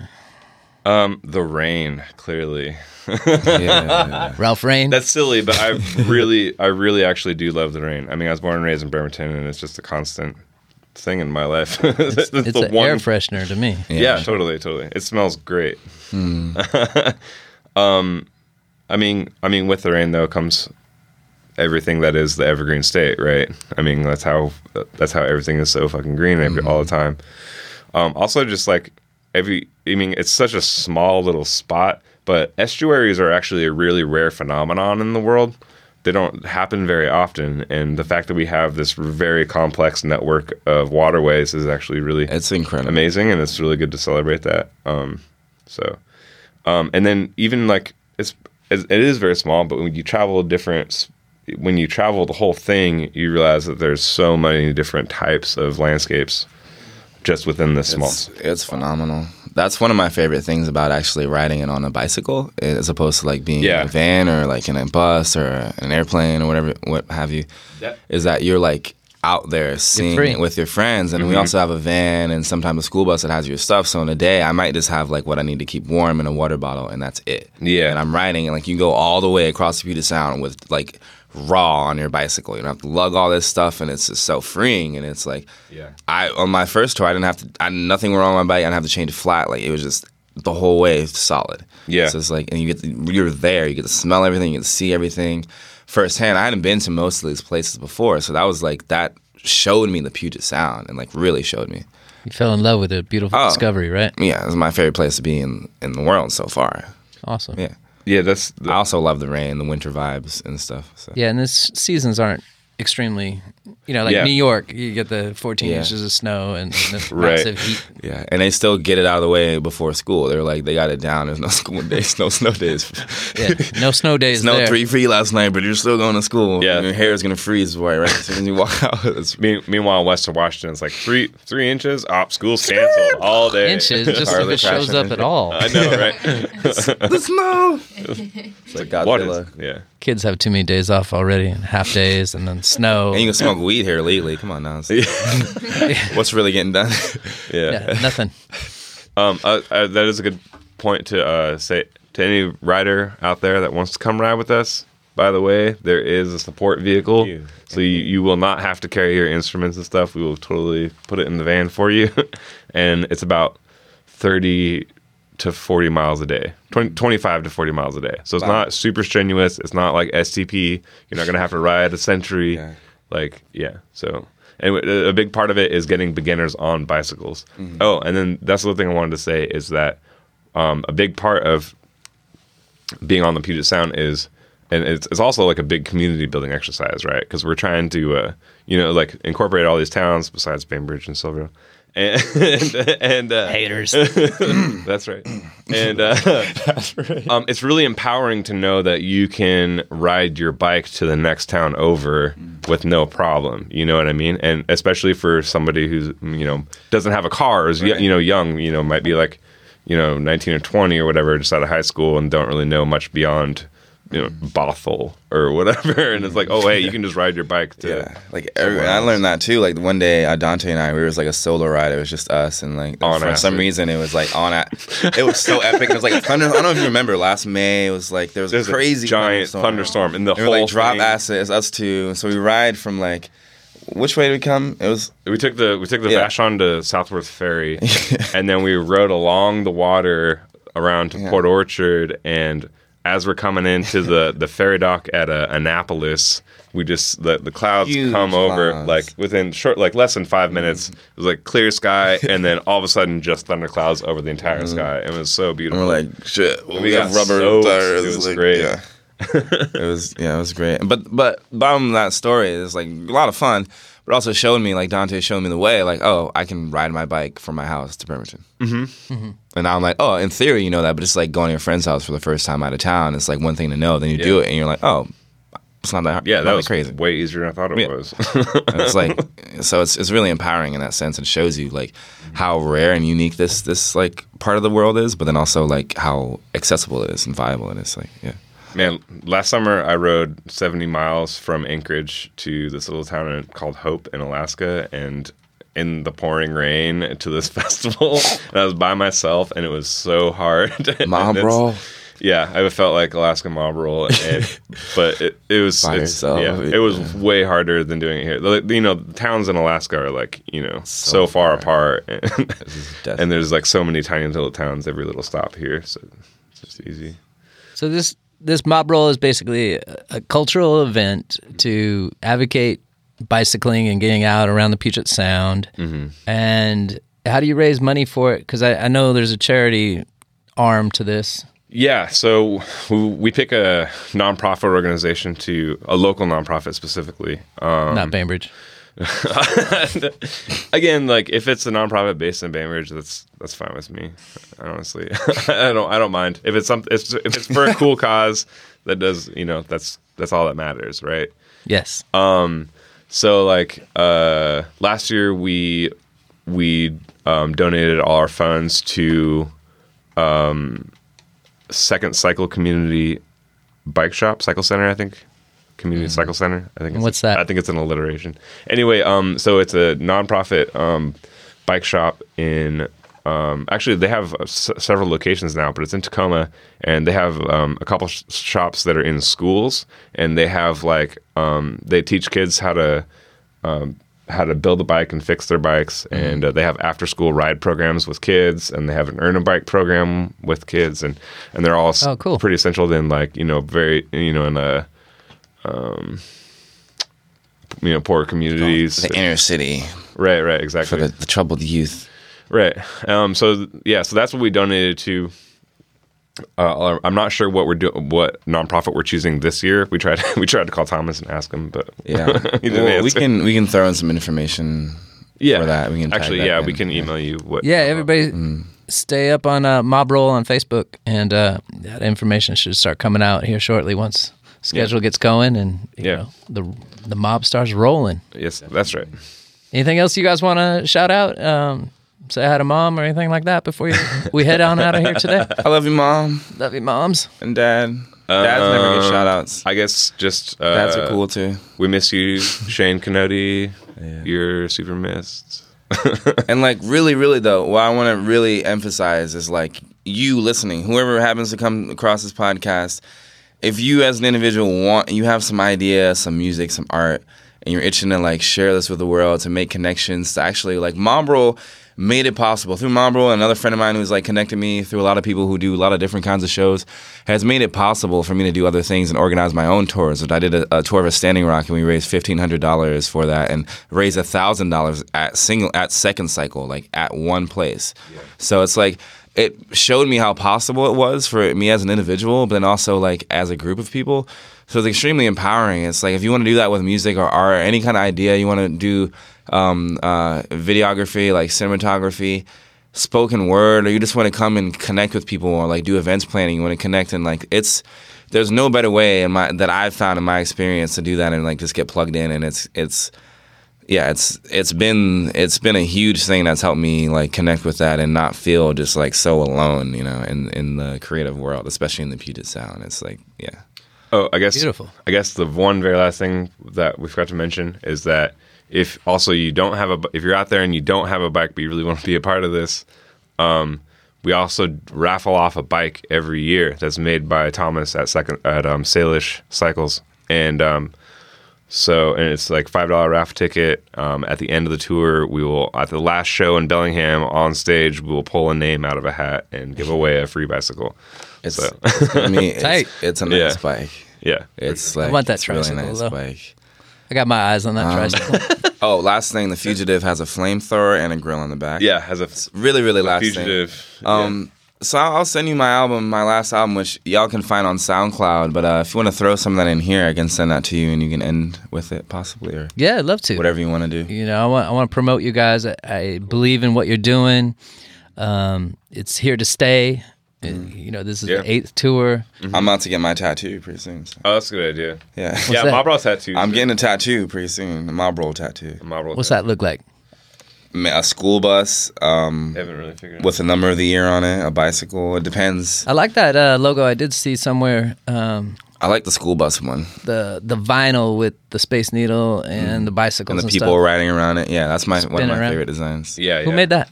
Um, the rain clearly. Yeah, Ralph Reign. That's silly, but I really, I really actually do love the rain. I mean, I was born and raised in Bremerton, and it's just a constant thing in my life. *laughs* it's it's the an air freshener to me. Yeah, totally, totally. It smells great. *laughs* um, I mean, I mean, with the rain though comes everything that is the evergreen state, right? I mean, that's how that's how everything is so fucking green every, all the time. Um, also, just like every, I mean, it's such a small little spot, but estuaries are actually a really rare phenomenon in the world. They don't happen very often, and the fact that we have this very complex network of waterways is actually really It's incredible. amazing, and it's really good to celebrate that. Um, so, um, and then even like it's it is very small, but when you travel different, when you travel the whole thing, you realize that there's so many different types of landscapes just within this small. It's phenomenal. That's one of my favorite things about actually riding it on a bicycle, as opposed to like being Yeah. in a van or like in a bus or an airplane or whatever, what have you. Is that you're like out there seeing it with your friends, and Mm-hmm. we also have a van and sometimes a school bus that has your stuff. So in a day, I might just have like what I need to keep warm in a water bottle, and that's it. Yeah. and I'm riding, and like you can go all the way across the Puget Sound with like raw on your bicycle. You don't have to lug all this stuff, and it's just so freeing. And it's like, Yeah. I on my first tour, I didn't have to. I nothing wrong with my bike. I didn't have to change flat. Like it was just the whole way solid. Yeah. So it's like, and you get to, you're there. You get to smell everything. You get to see everything firsthand. I hadn't been to most of these places before, so that was like that showed me the Puget Sound and like really showed me. You fell in love with a beautiful Oh. discovery, right? Yeah, it was my favorite place to be in in the world so far. Awesome. Yeah. Yeah, that's I also love the rain, the winter vibes and stuff. So. Yeah, and this seasons aren't extremely, you know, like Yeah. New York, you get the 14 Yeah. inches of snow and the *laughs* Right. massive heat. Yeah, and they still get it out of the way before school. They're like, they got it down. There's no *laughs* school days, no snow days. Yeah, no snow *laughs* days Snow there. three feet last night, but you're still going to school. Yeah. your hair is gonna freeze right, right as soon as you walk out. It's, Me, meanwell, Western Washington, it's like three three inches. Op, school's canceled all day. Inches, just if it shows up at all. I know, right? the snow. it's like what Godzilla. is? Yeah. Kids have too many days off already, and half days, and then snow. And you can smoke weed here legally. Come on now. *laughs* What's really getting done? Yeah. yeah, nothing. Um, uh, uh, that is a good point to uh, say to any rider out there that wants to come ride with us. By the way, there is a support vehicle, you. so you, you will not have to carry your instruments and stuff. We will totally put it in the van for you, *laughs* and it's about thirty to forty miles a day, 20, 25 to forty miles a day. So it's not super strenuous. It's not like STP. You're not gonna have to ride a century. Yeah. Like yeah, so. And a big part of it is getting beginners on bicycles. Oh, and then that's the other thing I wanted to say is that um, a big part of being on the Puget Sound is, and it's, it's also like a big community building exercise, right? Because we're trying to, uh, you know, like incorporate all these towns besides Bainbridge and Silverdale. And and, *laughs* and uh, Haters. *laughs* that's right. And uh, *laughs* Um, it's really empowering to know that you can ride your bike to the next town over with no problem. You know what I mean? And especially for somebody who's you know doesn't have a car, or is y- you know young, you know might be like you know 19 or 20 or whatever, just out of high school and don't really know much beyond you know Bothell or whatever. *laughs* And it's like, oh hey, you can just ride your bike to Yeah, like every, I learned that too. Like one day, uh, Dante and I, we was like a solo ride. It was just us, and like On for some reason, it was like on at. *laughs* It was so epic. It was like a thunder. I don't know if you remember last May. It was like there was There's a crazy a giant thunderstorm, and the were whole like drop thing- acid. It's us two. So we ride from like, which way did we come? It was We took the we took the Yeah. Vashon to Southworth Ferry, *laughs* and then we rode along the water around to Yeah. Port Orchard. And as we're coming into the *laughs* the ferry dock at uh, Annapolis, we just the the clouds Huge come over like within short like less than five minutes. It was like clear sky, *laughs* and then all of a sudden just thunder clouds over the entire sky. It was so and beautiful. we're like shit. We, We got rubber soaked. tires. It was like, great. Yeah. *laughs* it was yeah, it was great. But but bottom of that story is like a lot of fun, but also showed me like Dante showed me the way. Like oh, I can ride my bike from my house to Bremerton. Mm-hmm. And now I'm like oh, in theory you know that, but it's like going to your friend's house for the first time out of town. It's like one thing to know, then you do it, and you're like oh, it's not that hard. yeah, that was crazy. way easier than I thought it Yeah. was. It's like *laughs* so it's it's really empowering in that sense and shows you like how rare and unique this this like part of the world is, but then also like how accessible it is and viable it is. Like yeah. Man, last summer I rode 70 miles from Anchorage to this little town called Hope in Alaska, and in the pouring rain *laughs* to this *laughs* festival. and I was by myself, and it was so hard. *laughs* And Mob roll. Yeah, I felt like Alaska mob roll, and, but it, it was By it's- yourself, Yeah, it was way harder than doing it here. Like, You know, towns in Alaska are like you know so, far, apart, and, and there's like so many tiny little towns every little stop here, so it's just easy. So this this mob roll is basically a, cultural event to advocate bicycling and getting out around the Puget Sound. And how do you raise money for it? Because I, I know there's a charity arm to this. Yeah, so we, we pick a nonprofit organization to a local nonprofit specifically. Um, Not Bainbridge. *laughs* again, like if it's a nonprofit based in Bainbridge, that's that's fine with me. Honestly, *laughs* I don't I don't mind if it's something if it's, if it's for a cool *laughs* cause that does you know that's that's all that matters, right? Yes. Um. So like uh, last year we we um, donated all our funds to um, Second Cycle Community Bike Shop Cycle Center, I think. Community Cycle Center. I think. What's that? I think it's an alliteration. Anyway, um, so it's a nonprofit um, bike shop in. Um, actually, they have uh, s- several locations now, but it's in Tacoma, and they have um, a couple sh- shops that are in schools, and they have like um, they teach kids how to um, how to build a bike and fix their bikes, Mm-hmm. and uh, they have after school ride programs with kids, and they have an earn a bike program with kids, and and they're all Oh, cool. pretty essential in like you know very you know in a um, you know poor communities, The inner city right, right, for exactly, the, the troubled youth. right. Um, so yeah, so that's what we donated to. Uh, I'm not sure what we're doing, what nonprofit we're choosing this year. We tried, *laughs* we tried to call Thomas and ask him, but Yeah, *laughs* he didn't well, we can we can throw in some information yeah, for that. We can actually, that yeah, in, we can yeah. email you what. Yeah, everybody Mm. stay up on uh, Mob Roll on Facebook, and uh, that information should start coming out here shortly once schedule gets going and you Yeah. know, the the mob starts rolling. Yes, that's right. Anything else you guys want to shout out? Um, say hi to mom or anything like that before you, we head on out of here today. I love you, mom Love you, moms. and dad. Dads never get shout outs. I guess just uh, Dads are cool too. We miss you, Shane Canody. You're super missed. *laughs* And like really, really though, what I want to really emphasize is like you listening, whoever happens to come across this podcast, if you as an individual want, you have some idea, some music, some art, and you're itching to like share this with the world, to make connections, to actually like Mob Roll made it possible through Mob Roll. Another friend of mine who's like connected me through a lot of people who do a lot of different kinds of shows has made it possible for me to do other things and organize my own tours. I did a, a tour of a Standing Rock and we raised fifteen hundred dollars for that and raised a thousand dollars at single at second cycle, like at one place. So it's like it showed me how possible it was for me as an individual, but then also like as a group of people. So it's extremely empowering. It's like if you want to do that with music or art, or any kind of idea, you want to do um, uh, videography, like cinematography, spoken word, or you just want to come and connect with people or like do events planning. You want to connect and like it's there's no better way in my that I've found in my experience to do that and like just get plugged in and it's it's yeah, it's it's been it's been a huge thing that's helped me like connect with that and not feel just like so alone, you know, in in the creative world, especially in the Puget Sound. It's like, yeah. Oh, I guess Beautiful. I guess the one very last thing that we forgot to mention is that if also you don't have a b- if you're out there and you don't have a bike but you really want to be a part of this, um, we also raffle off a bike every year that's made by Thomas at second at um, Salish Cycles and um, so and it's like five dollar raffle ticket. Um, at the end of the tour, we will at the last show in Bellingham on stage, we will pull a name out of a hat and give away a free bicycle. It's, So- it's *laughs* I mean, *laughs* Tight. it's, it's a nice Yeah. bike. Yeah, It's like I want that it's a really tricycle, nice though. bike. I got my eyes on that Um, tricycle. *laughs* Oh, last thing, the Fugitive has a flamethrower and a grill on the back. yeah, has a really, really last fugitive. thing. Um, so I'll I'll send you my album, my last album, which y'all can find on SoundCloud. But uh, if you want to throw some of that in here, I can send that to you, and you can end with it possibly, or yeah, I'd love to. whatever you want to do. You know, I want I want to promote you guys. I, I believe in what you're doing. Um, it's here to stay. Uh, You know, this is Yeah. the eighth tour. I'm about to get my tattoo pretty soon. so- Oh, that's a good idea. Yeah, yeah, that? Mob Roll tattoos. I'm getting a tattoo pretty soon. A mob roll tattoo. Mob Roll What's that look like? Ma- A school bus um, haven't really figured. with a number of the year on it. A bicycle. It depends. I like that uh, logo. I did see somewhere um, I like the school bus one the the vinyl with the Space Needle and the bicycles and and, the people stuff. riding around it. Yeah, that's my one of my around. favorite designs. Yeah, Who yeah. made that?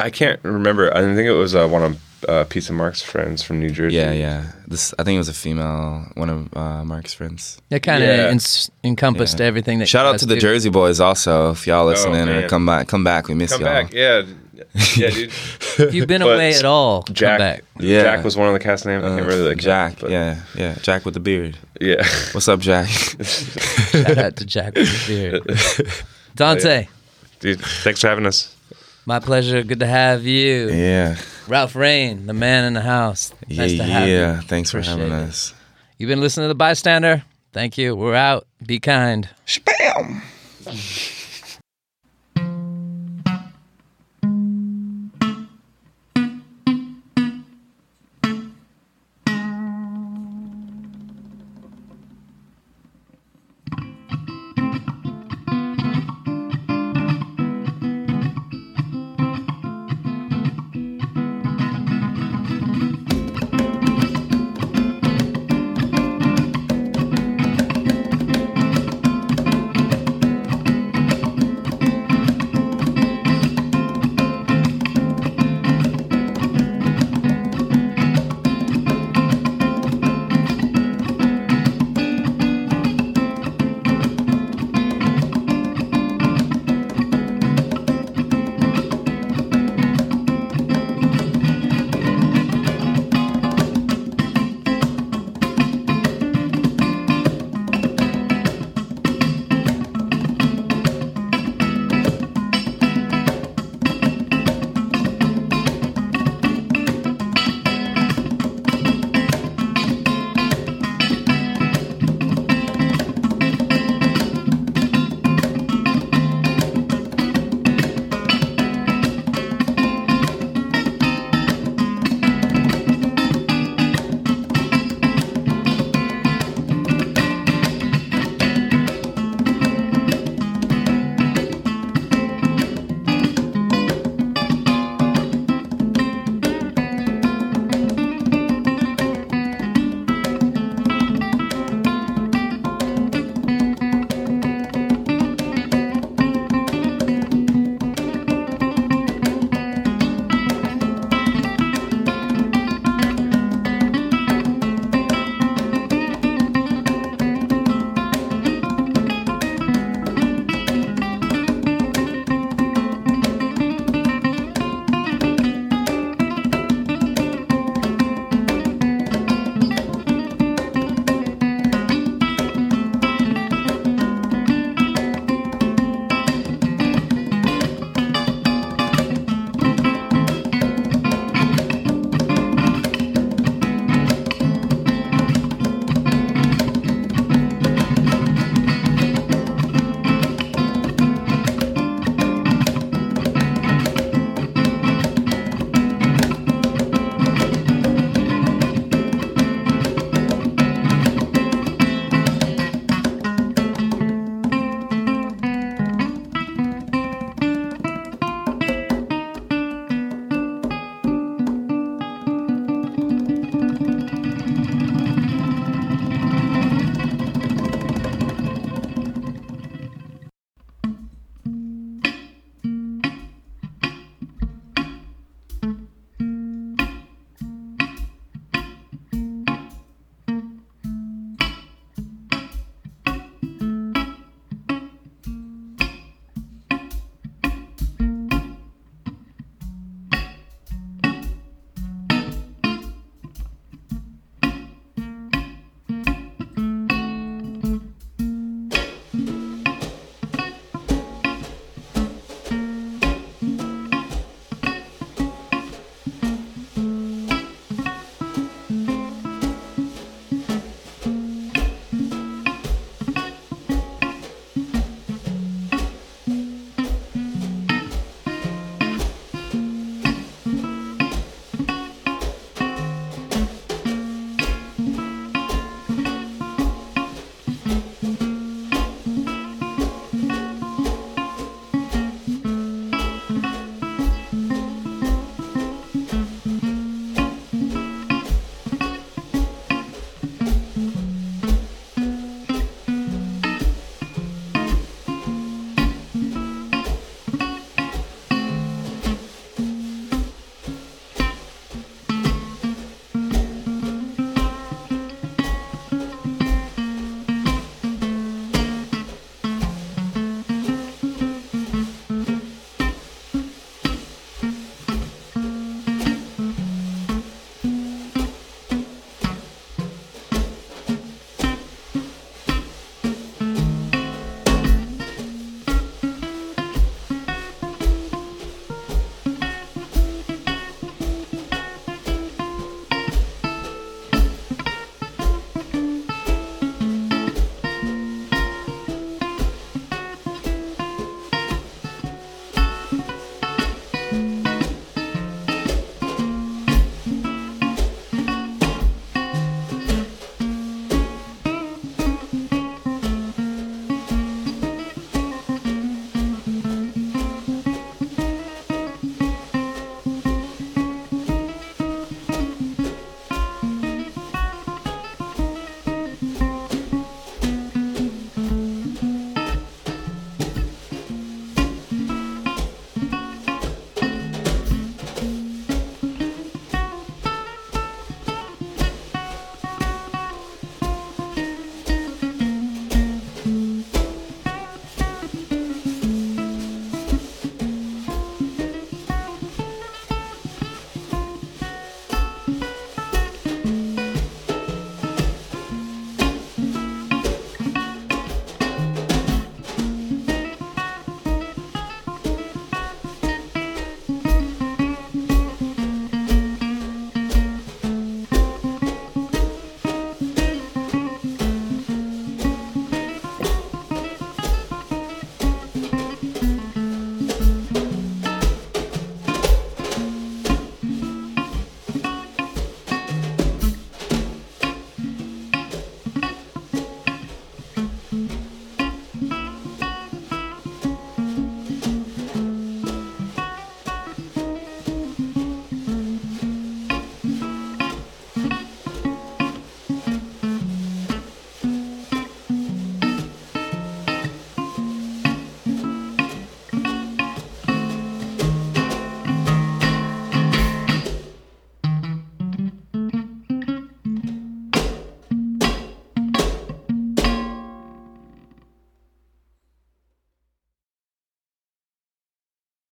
I can't remember. I think it was uh, one of uh, Pizza Mark's friends from New Jersey. Yeah, yeah. This I think it was a female, one of uh, Mark's friends. It kind of Yeah. encompassed Yeah. everything that. Shout out to the do. Jersey boys also. If y'all listening or Oh, man. come back, come back. We miss Come y'all. back. Yeah. Yeah, dude. If *laughs* you've been But away at all, come Jack. back. Yeah. Jack was one of the cast names. I can't remember the Jack. cast, yeah, yeah. Jack with the beard. yeah. What's up, Jack? Shout out to Jack with the beard. *laughs* Dante, Dude, thanks for having us. my pleasure. Good to have you. yeah. Ralph Reign, the man in the house. Nice yeah, to have yeah. you. Thanks for having it. us. You've been listening to The B.I.Stander. Thank you. We're out. Be kind. Spam.